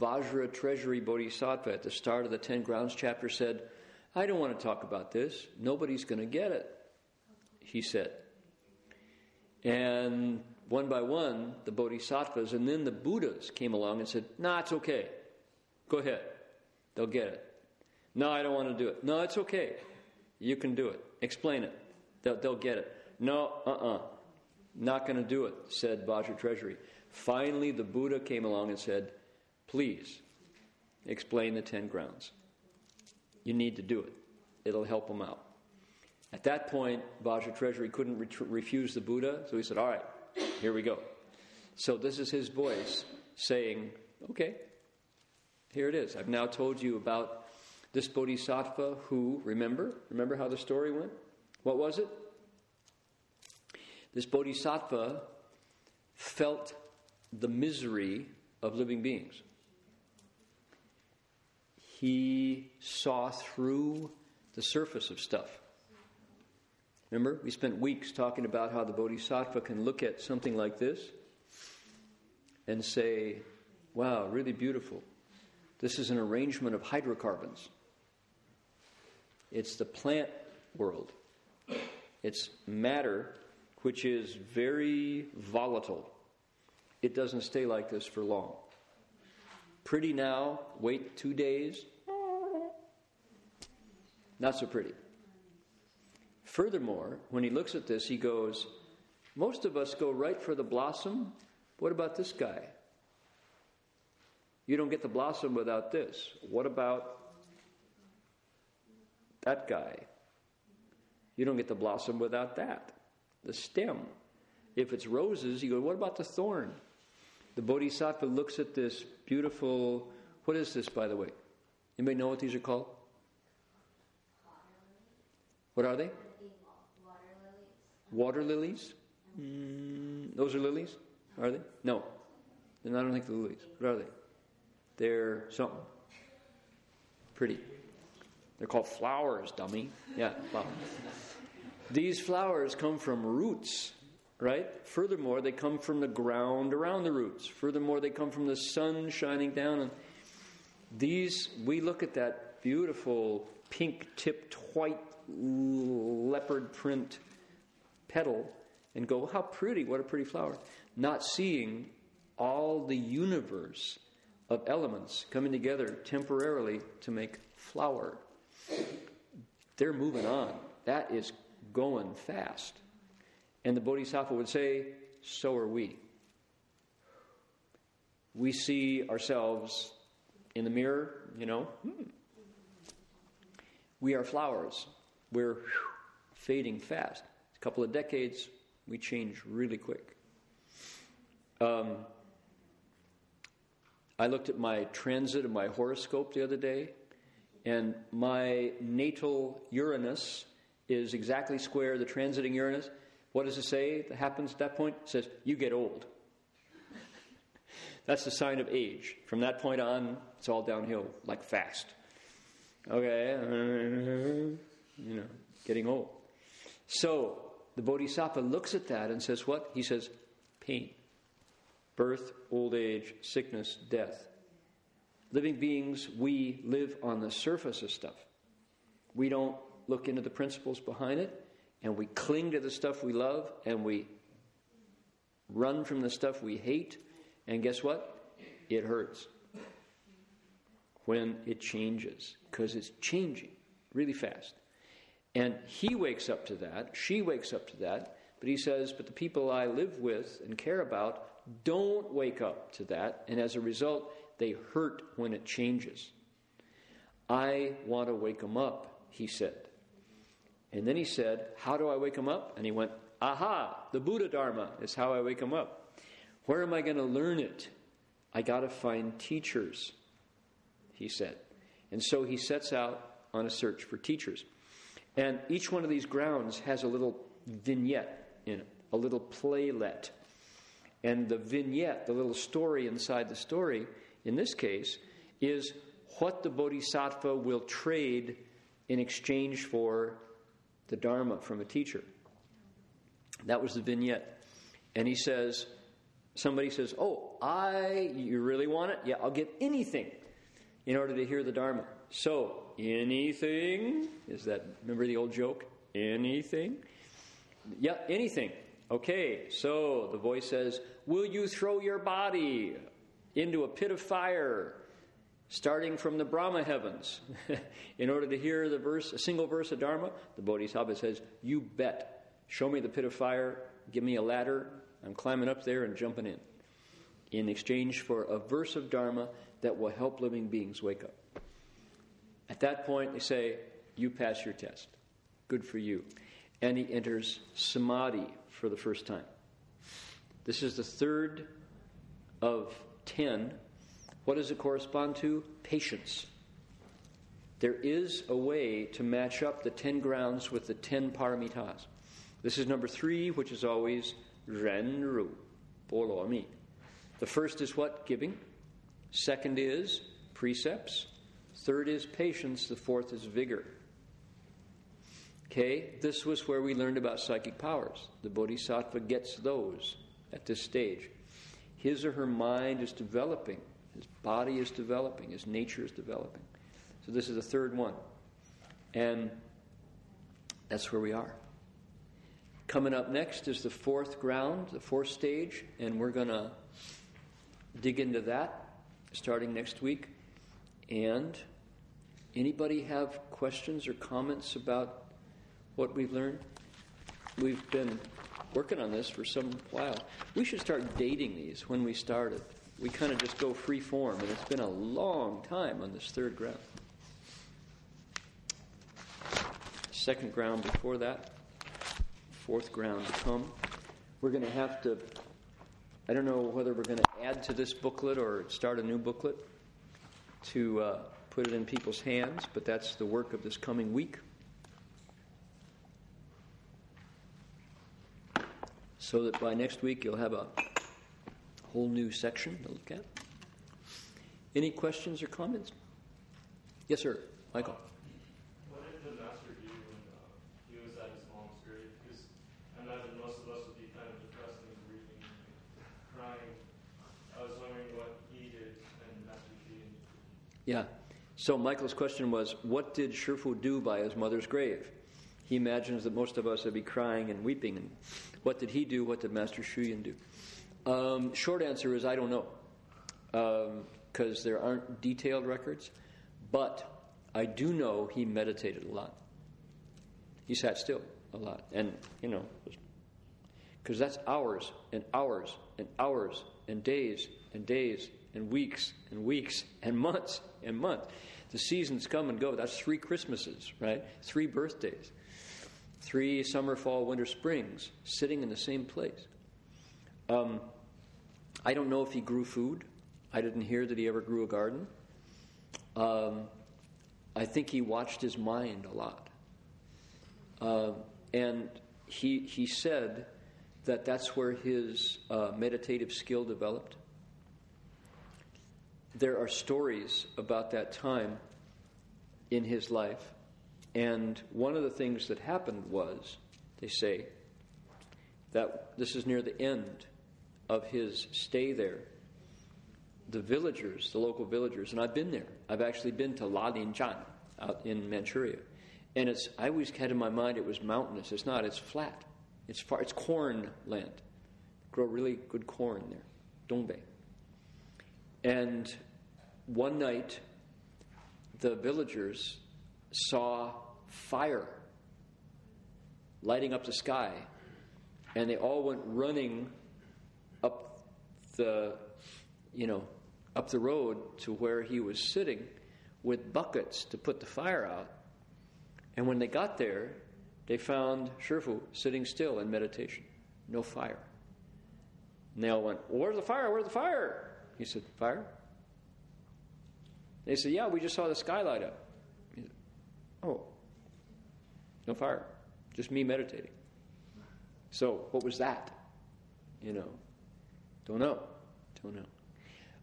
Vajra Treasury Bodhisattva at the start of the Ten Grounds chapter said, I don't want to talk about this. Nobody's going to get it, he said. And one by one, the bodhisattvas and then the Buddhas came along and said, Nah, it's okay. Go ahead. They'll get it. No, I don't want to do it. No, it's okay. You can do it. Explain it. They'll, they'll get it. No, uh uh-uh. uh. Not going to do it, said Vajra Treasury. Finally, the Buddha came along and said, Please explain the ten grounds. You need to do it, it'll help them out. At that point, Vajra Treasury couldn't re- refuse the Buddha, so he said, All right, here we go. So this is his voice saying, Okay, here it is. I've now told you about this bodhisattva who, remember? Remember how the story went? What was it? This bodhisattva felt the misery of living beings. He saw through the surface of stuff. Remember, we spent weeks talking about how the bodhisattva can look at something like this and say, wow, really beautiful. This is an arrangement of hydrocarbons. It's the plant world. It's matter which is very volatile. It doesn't stay like this for long. Pretty now, wait two days. Not so pretty. Furthermore, when he looks at this, he goes, Most of us go right for the blossom. What about this guy? You don't get the blossom without this. What about that guy? You don't get the blossom without that. The stem. If it's roses, you go, What about the thorn? The Bodhisattva looks at this beautiful. What is this, by the way? Anybody know what these are called? What are they? Water lilies? Mm, those are lilies? Are they? No. Then I don't think they're lilies. What are they? They're something. Pretty. They're called flowers, dummy. Yeah, flowers. These flowers come from roots, right? Furthermore, they come from the ground around the roots. Furthermore, they come from the sun shining down. And these, we look at that beautiful pink tipped white leopard print petal and go, How pretty, what a pretty flower. Not seeing all the universe of elements coming together temporarily to make flower. They're moving on. That is going fast. And the Bodhisattva would say, So are we. We see ourselves in the mirror, you know. Hmm. We are flowers. We're fading fast a couple of decades, we change really quick. Um, I looked at my transit of my horoscope the other day, and my natal Uranus is exactly square the transiting Uranus. What does it say that happens at that point? It says, You get old. That's the sign of age. From that point on, it's all downhill, like fast. Okay, you know, getting old. So, the Bodhisattva looks at that and says, What? He says, Pain. Birth, old age, sickness, death. Living beings, we live on the surface of stuff. We don't look into the principles behind it, and we cling to the stuff we love, and we run from the stuff we hate, and guess what? It hurts when it changes, because it's changing really fast. And he wakes up to that, she wakes up to that, but he says, But the people I live with and care about don't wake up to that, and as a result, they hurt when it changes. I want to wake them up, he said. And then he said, How do I wake them up? And he went, Aha, the Buddha Dharma is how I wake them up. Where am I going to learn it? I got to find teachers, he said. And so he sets out on a search for teachers. And each one of these grounds has a little vignette in it, a little playlet. And the vignette, the little story inside the story, in this case, is what the bodhisattva will trade in exchange for the Dharma from a teacher. That was the vignette. And he says, somebody says, Oh, I, you really want it? Yeah, I'll give anything in order to hear the Dharma. So, anything? Is that, remember the old joke? Anything? Yeah, anything. Okay, so the voice says, Will you throw your body into a pit of fire starting from the Brahma heavens in order to hear the verse, a single verse of Dharma? The Bodhisattva says, You bet. Show me the pit of fire, give me a ladder, I'm climbing up there and jumping in. In exchange for a verse of Dharma that will help living beings wake up. At that point, they say, You pass your test. Good for you. And he enters samadhi for the first time. This is the third of ten. What does it correspond to? Patience. There is a way to match up the ten grounds with the ten paramitas. This is number three, which is always ren ru, bolo mi. The first is what? Giving. Second is precepts. Third is patience. The fourth is vigor. Okay, this was where we learned about psychic powers. The bodhisattva gets those at this stage. His or her mind is developing, his body is developing, his nature is developing. So, this is the third one. And that's where we are. Coming up next is the fourth ground, the fourth stage, and we're going to dig into that starting next week. And anybody have questions or comments about what we've learned? We've been working on this for some while. We should start dating these when we started. We kind of just go free form, and it's been a long time on this third ground. Second ground before that, fourth ground to come. We're going to have to, I don't know whether we're going to add to this booklet or start a new booklet to uh, put it in people's hands, but that's the work of this coming week. So that by next week you'll have a whole new section to look at. Any questions or comments? Yes, sir. Michael. What did the master do when uh, he was at his mom's grave? Because I imagine most of us would be kind of depressed and grieving, and crying. I was wondering what he did and Master Xu. Yeah. So Michael's question was, what did Shifu do by his mother's grave? He imagines that most of us would be crying and weeping. And what did he do? What did Master Shuyan do? Um, short answer is I don't know, because um, there aren't detailed records. But I do know he meditated a lot. He sat still a lot, and you know, because that's hours and hours and hours and days and days and weeks and weeks and months and months. The seasons come and go. That's three Christmases, right? Three birthdays three summer, fall, winter, springs, sitting in the same place. Um, I don't know if he grew food. I didn't hear that he ever grew a garden. Um, I think he watched his mind a lot. Uh, and he, he said that that's where his uh, meditative skill developed. There are stories about that time in his life and one of the things that happened was, they say, that this is near the end of his stay there. The villagers, the local villagers, and I've been there. I've actually been to Lalingzhan out in Manchuria. And it's I always had in my mind it was mountainous. It's not, it's flat. It's far it's corn land. Grow really good corn there. Dongbei. And one night the villagers saw fire lighting up the sky, and they all went running up the, you know, up the road to where he was sitting with buckets to put the fire out. And when they got there, they found Shifu sitting still in meditation, no fire. And they all went, Where's the fire? Where's the fire? He said, Fire? They said, Yeah, we just saw the sky light up. Oh, no fire, just me meditating. So, what was that? You know, don't know. Don't know.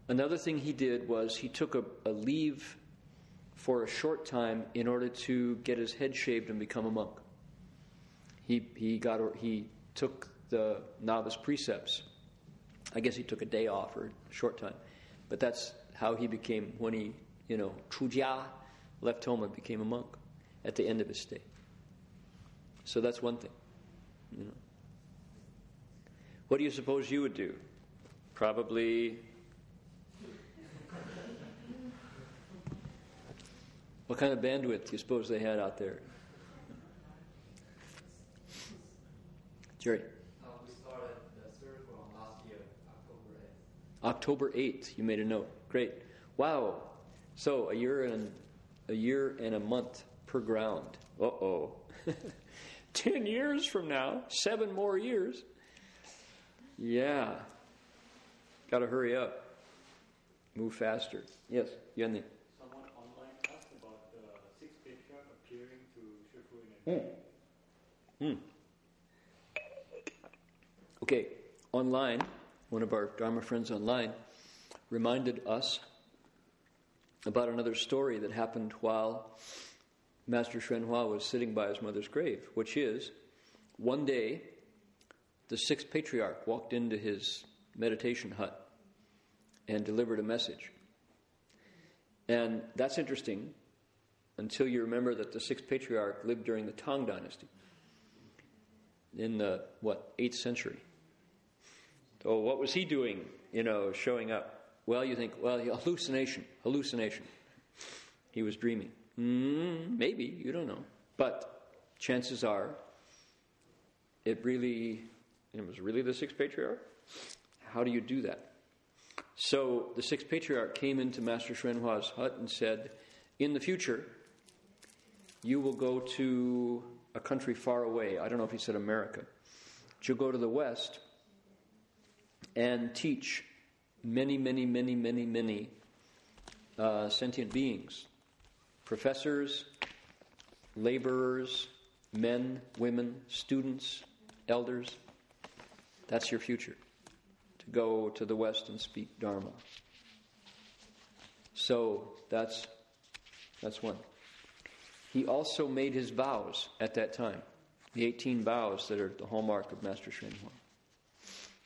Another thing he did was he took a, a leave for a short time in order to get his head shaved and become a monk. He, he, got, he took the novice precepts. I guess he took a day off or a short time. But that's how he became, when he, you know, chujia, left home and became a monk at the end of his stay. So that's one thing. You know. What do you suppose you would do? Probably. What kind of bandwidth do you suppose they had out there? Jerry. Uh, we started the circle last year, October 8th. October 8th, you made a note. Great. Wow. So a year and a year and a month per ground. Uh oh. Ten years from now, seven more years. Yeah. Got to hurry up. Move faster. Yes, Yanni. Someone online asked about the six patriarch appearing to Shifu in a Hmm. Hmm. Okay, online, one of our Dharma friends online reminded us about another story that happened while Master Hsuan Hua was sitting by his mother's grave, which is one day the sixth patriarch walked into his meditation hut and delivered a message. And that's interesting until you remember that the sixth patriarch lived during the Tang dynasty in the, what, 8th century. So, what was he doing, you know, showing up? Well, you think, well, hallucination, hallucination. He was dreaming. Mm, maybe, you don't know. But chances are, it really, it was really the sixth patriarch? How do you do that? So the sixth patriarch came into Master Hsuan Hua's hut and said, In the future, you will go to a country far away. I don't know if he said America. But you'll go to the West and teach many, many, many, many, many uh, sentient beings professors, laborers, men, women, students, elders. That's your future to go to the West and speak Dharma. So that's, that's one. He also made his vows at that time, the 18 vows that are the hallmark of Master Hsuan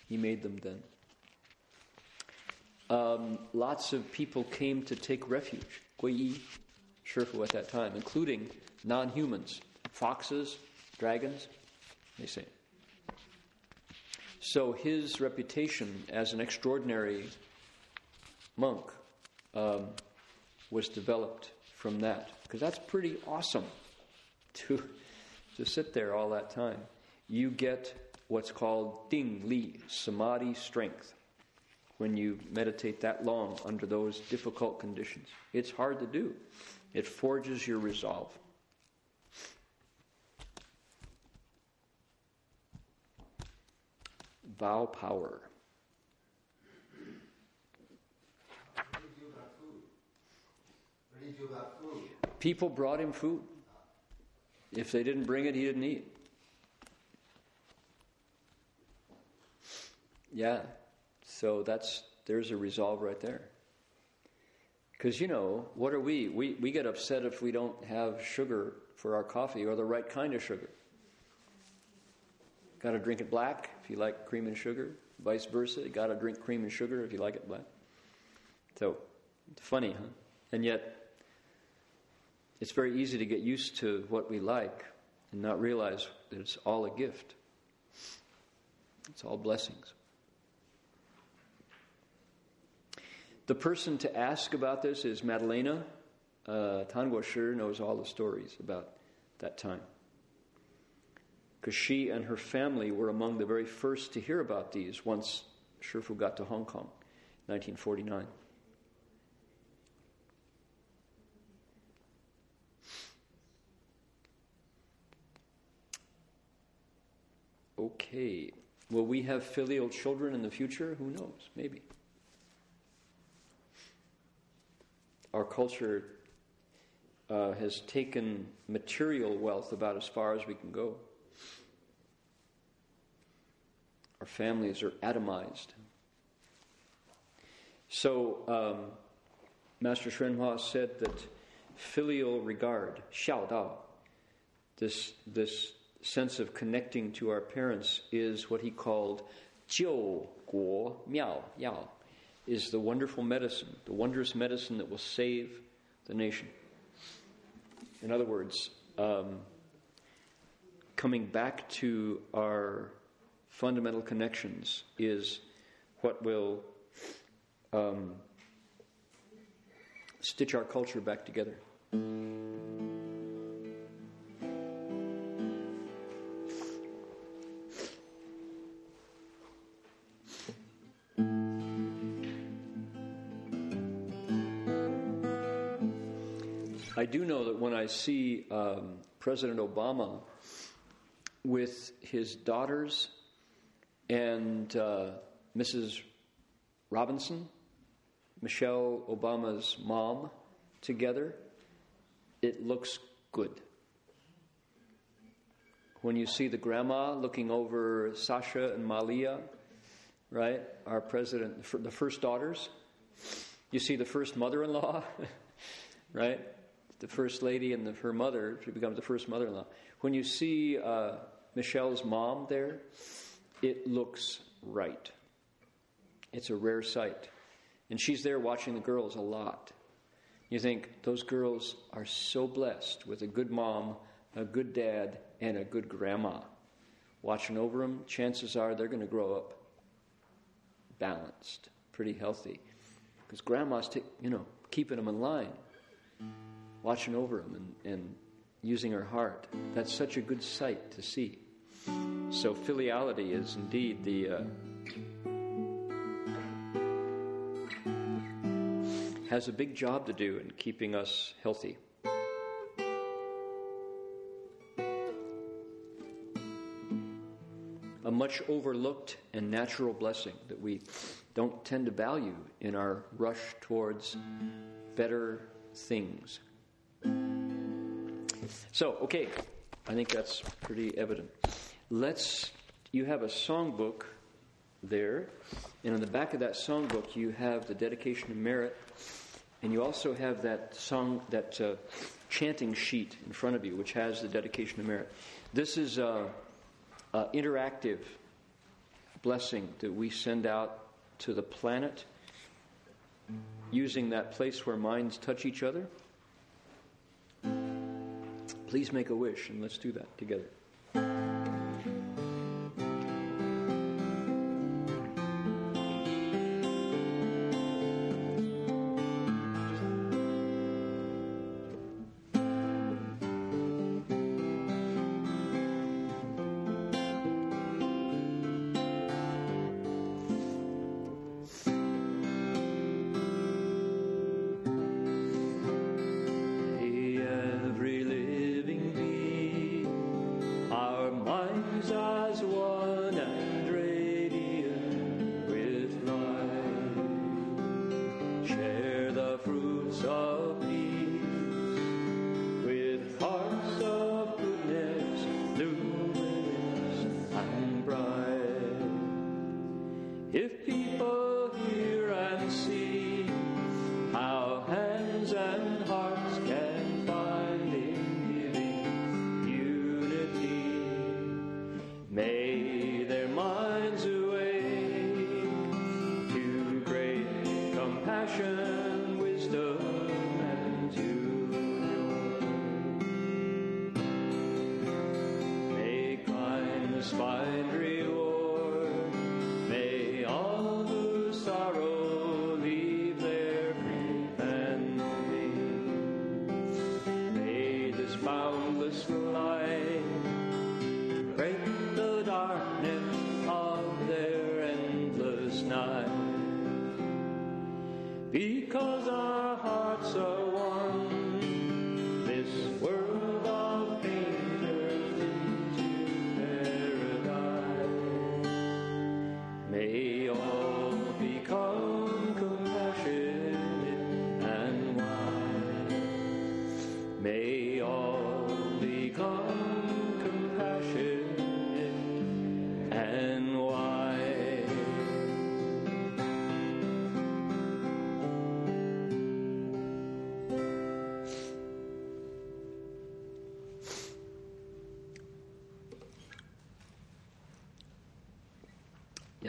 He made them then. Um, lots of people came to take refuge, Guiyi, Shifu at that time, including non humans, foxes, dragons, they say. So his reputation as an extraordinary monk um, was developed from that, because that's pretty awesome to, to sit there all that time. You get what's called ding li, samadhi strength, when you meditate that long under those difficult conditions. It's hard to do, it forges your resolve. Vow power. People brought him food. If they didn't bring it, he didn't eat. Yeah. So that's there's a resolve right there. Because you know, what are we? We we get upset if we don't have sugar for our coffee or the right kind of sugar. Got to drink it black if you like cream and sugar. Vice versa, got to drink cream and sugar if you like it black. So, funny, huh? And yet, it's very easy to get used to what we like and not realize that it's all a gift. It's all blessings. The person to ask about this is Madalena. Uh, Tanguo knows all the stories about that time. Because she and her family were among the very first to hear about these once Shifu got to Hong Kong, 1949. Okay. Will we have filial children in the future? Who knows? Maybe. our culture uh, has taken material wealth about as far as we can go. Our families are atomized. So, um, Master Hsuan Hua said that filial regard, xiao dao, this, this sense of connecting to our parents, is what he called jiu guo miao yao, is the wonderful medicine, the wondrous medicine that will save the nation. In other words, um, coming back to our fundamental connections is what will um, stitch our culture back together. I do know that when I see um, President Obama with his daughters and uh, Mrs. Robinson, Michelle Obama's mom, together, it looks good. When you see the grandma looking over Sasha and Malia, right, our president, the first daughters, you see the first mother in law, right? The first lady and the, her mother, she becomes the first mother in law. When you see uh, Michelle's mom there, it looks right. It's a rare sight. And she's there watching the girls a lot. You think, those girls are so blessed with a good mom, a good dad, and a good grandma. Watching over them, chances are they're going to grow up balanced, pretty healthy. Because grandma's, t- you know, keeping them in line, watching over them and, and using her heart. That's such a good sight to see. So filiality is indeed the uh, has a big job to do in keeping us healthy. A much overlooked and natural blessing that we don't tend to value in our rush towards better things. So, okay, I think that's pretty evident. Let's, you have a songbook there, and on the back of that songbook, you have the dedication of merit, and you also have that song, that uh, chanting sheet in front of you, which has the dedication of merit. This is a, a interactive blessing that we send out to the planet using that place where minds touch each other. Please make a wish, and let's do that together.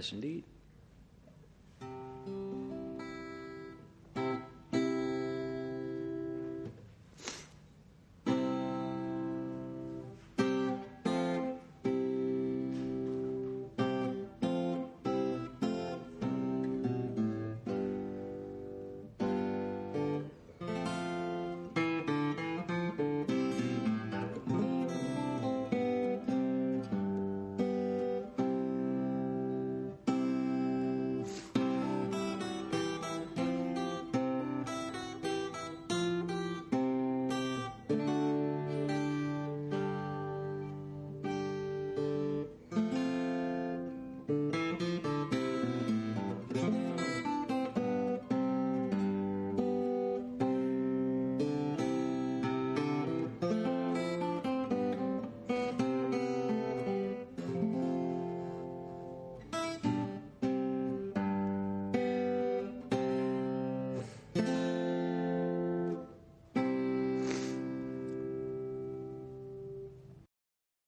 Yes, indeed.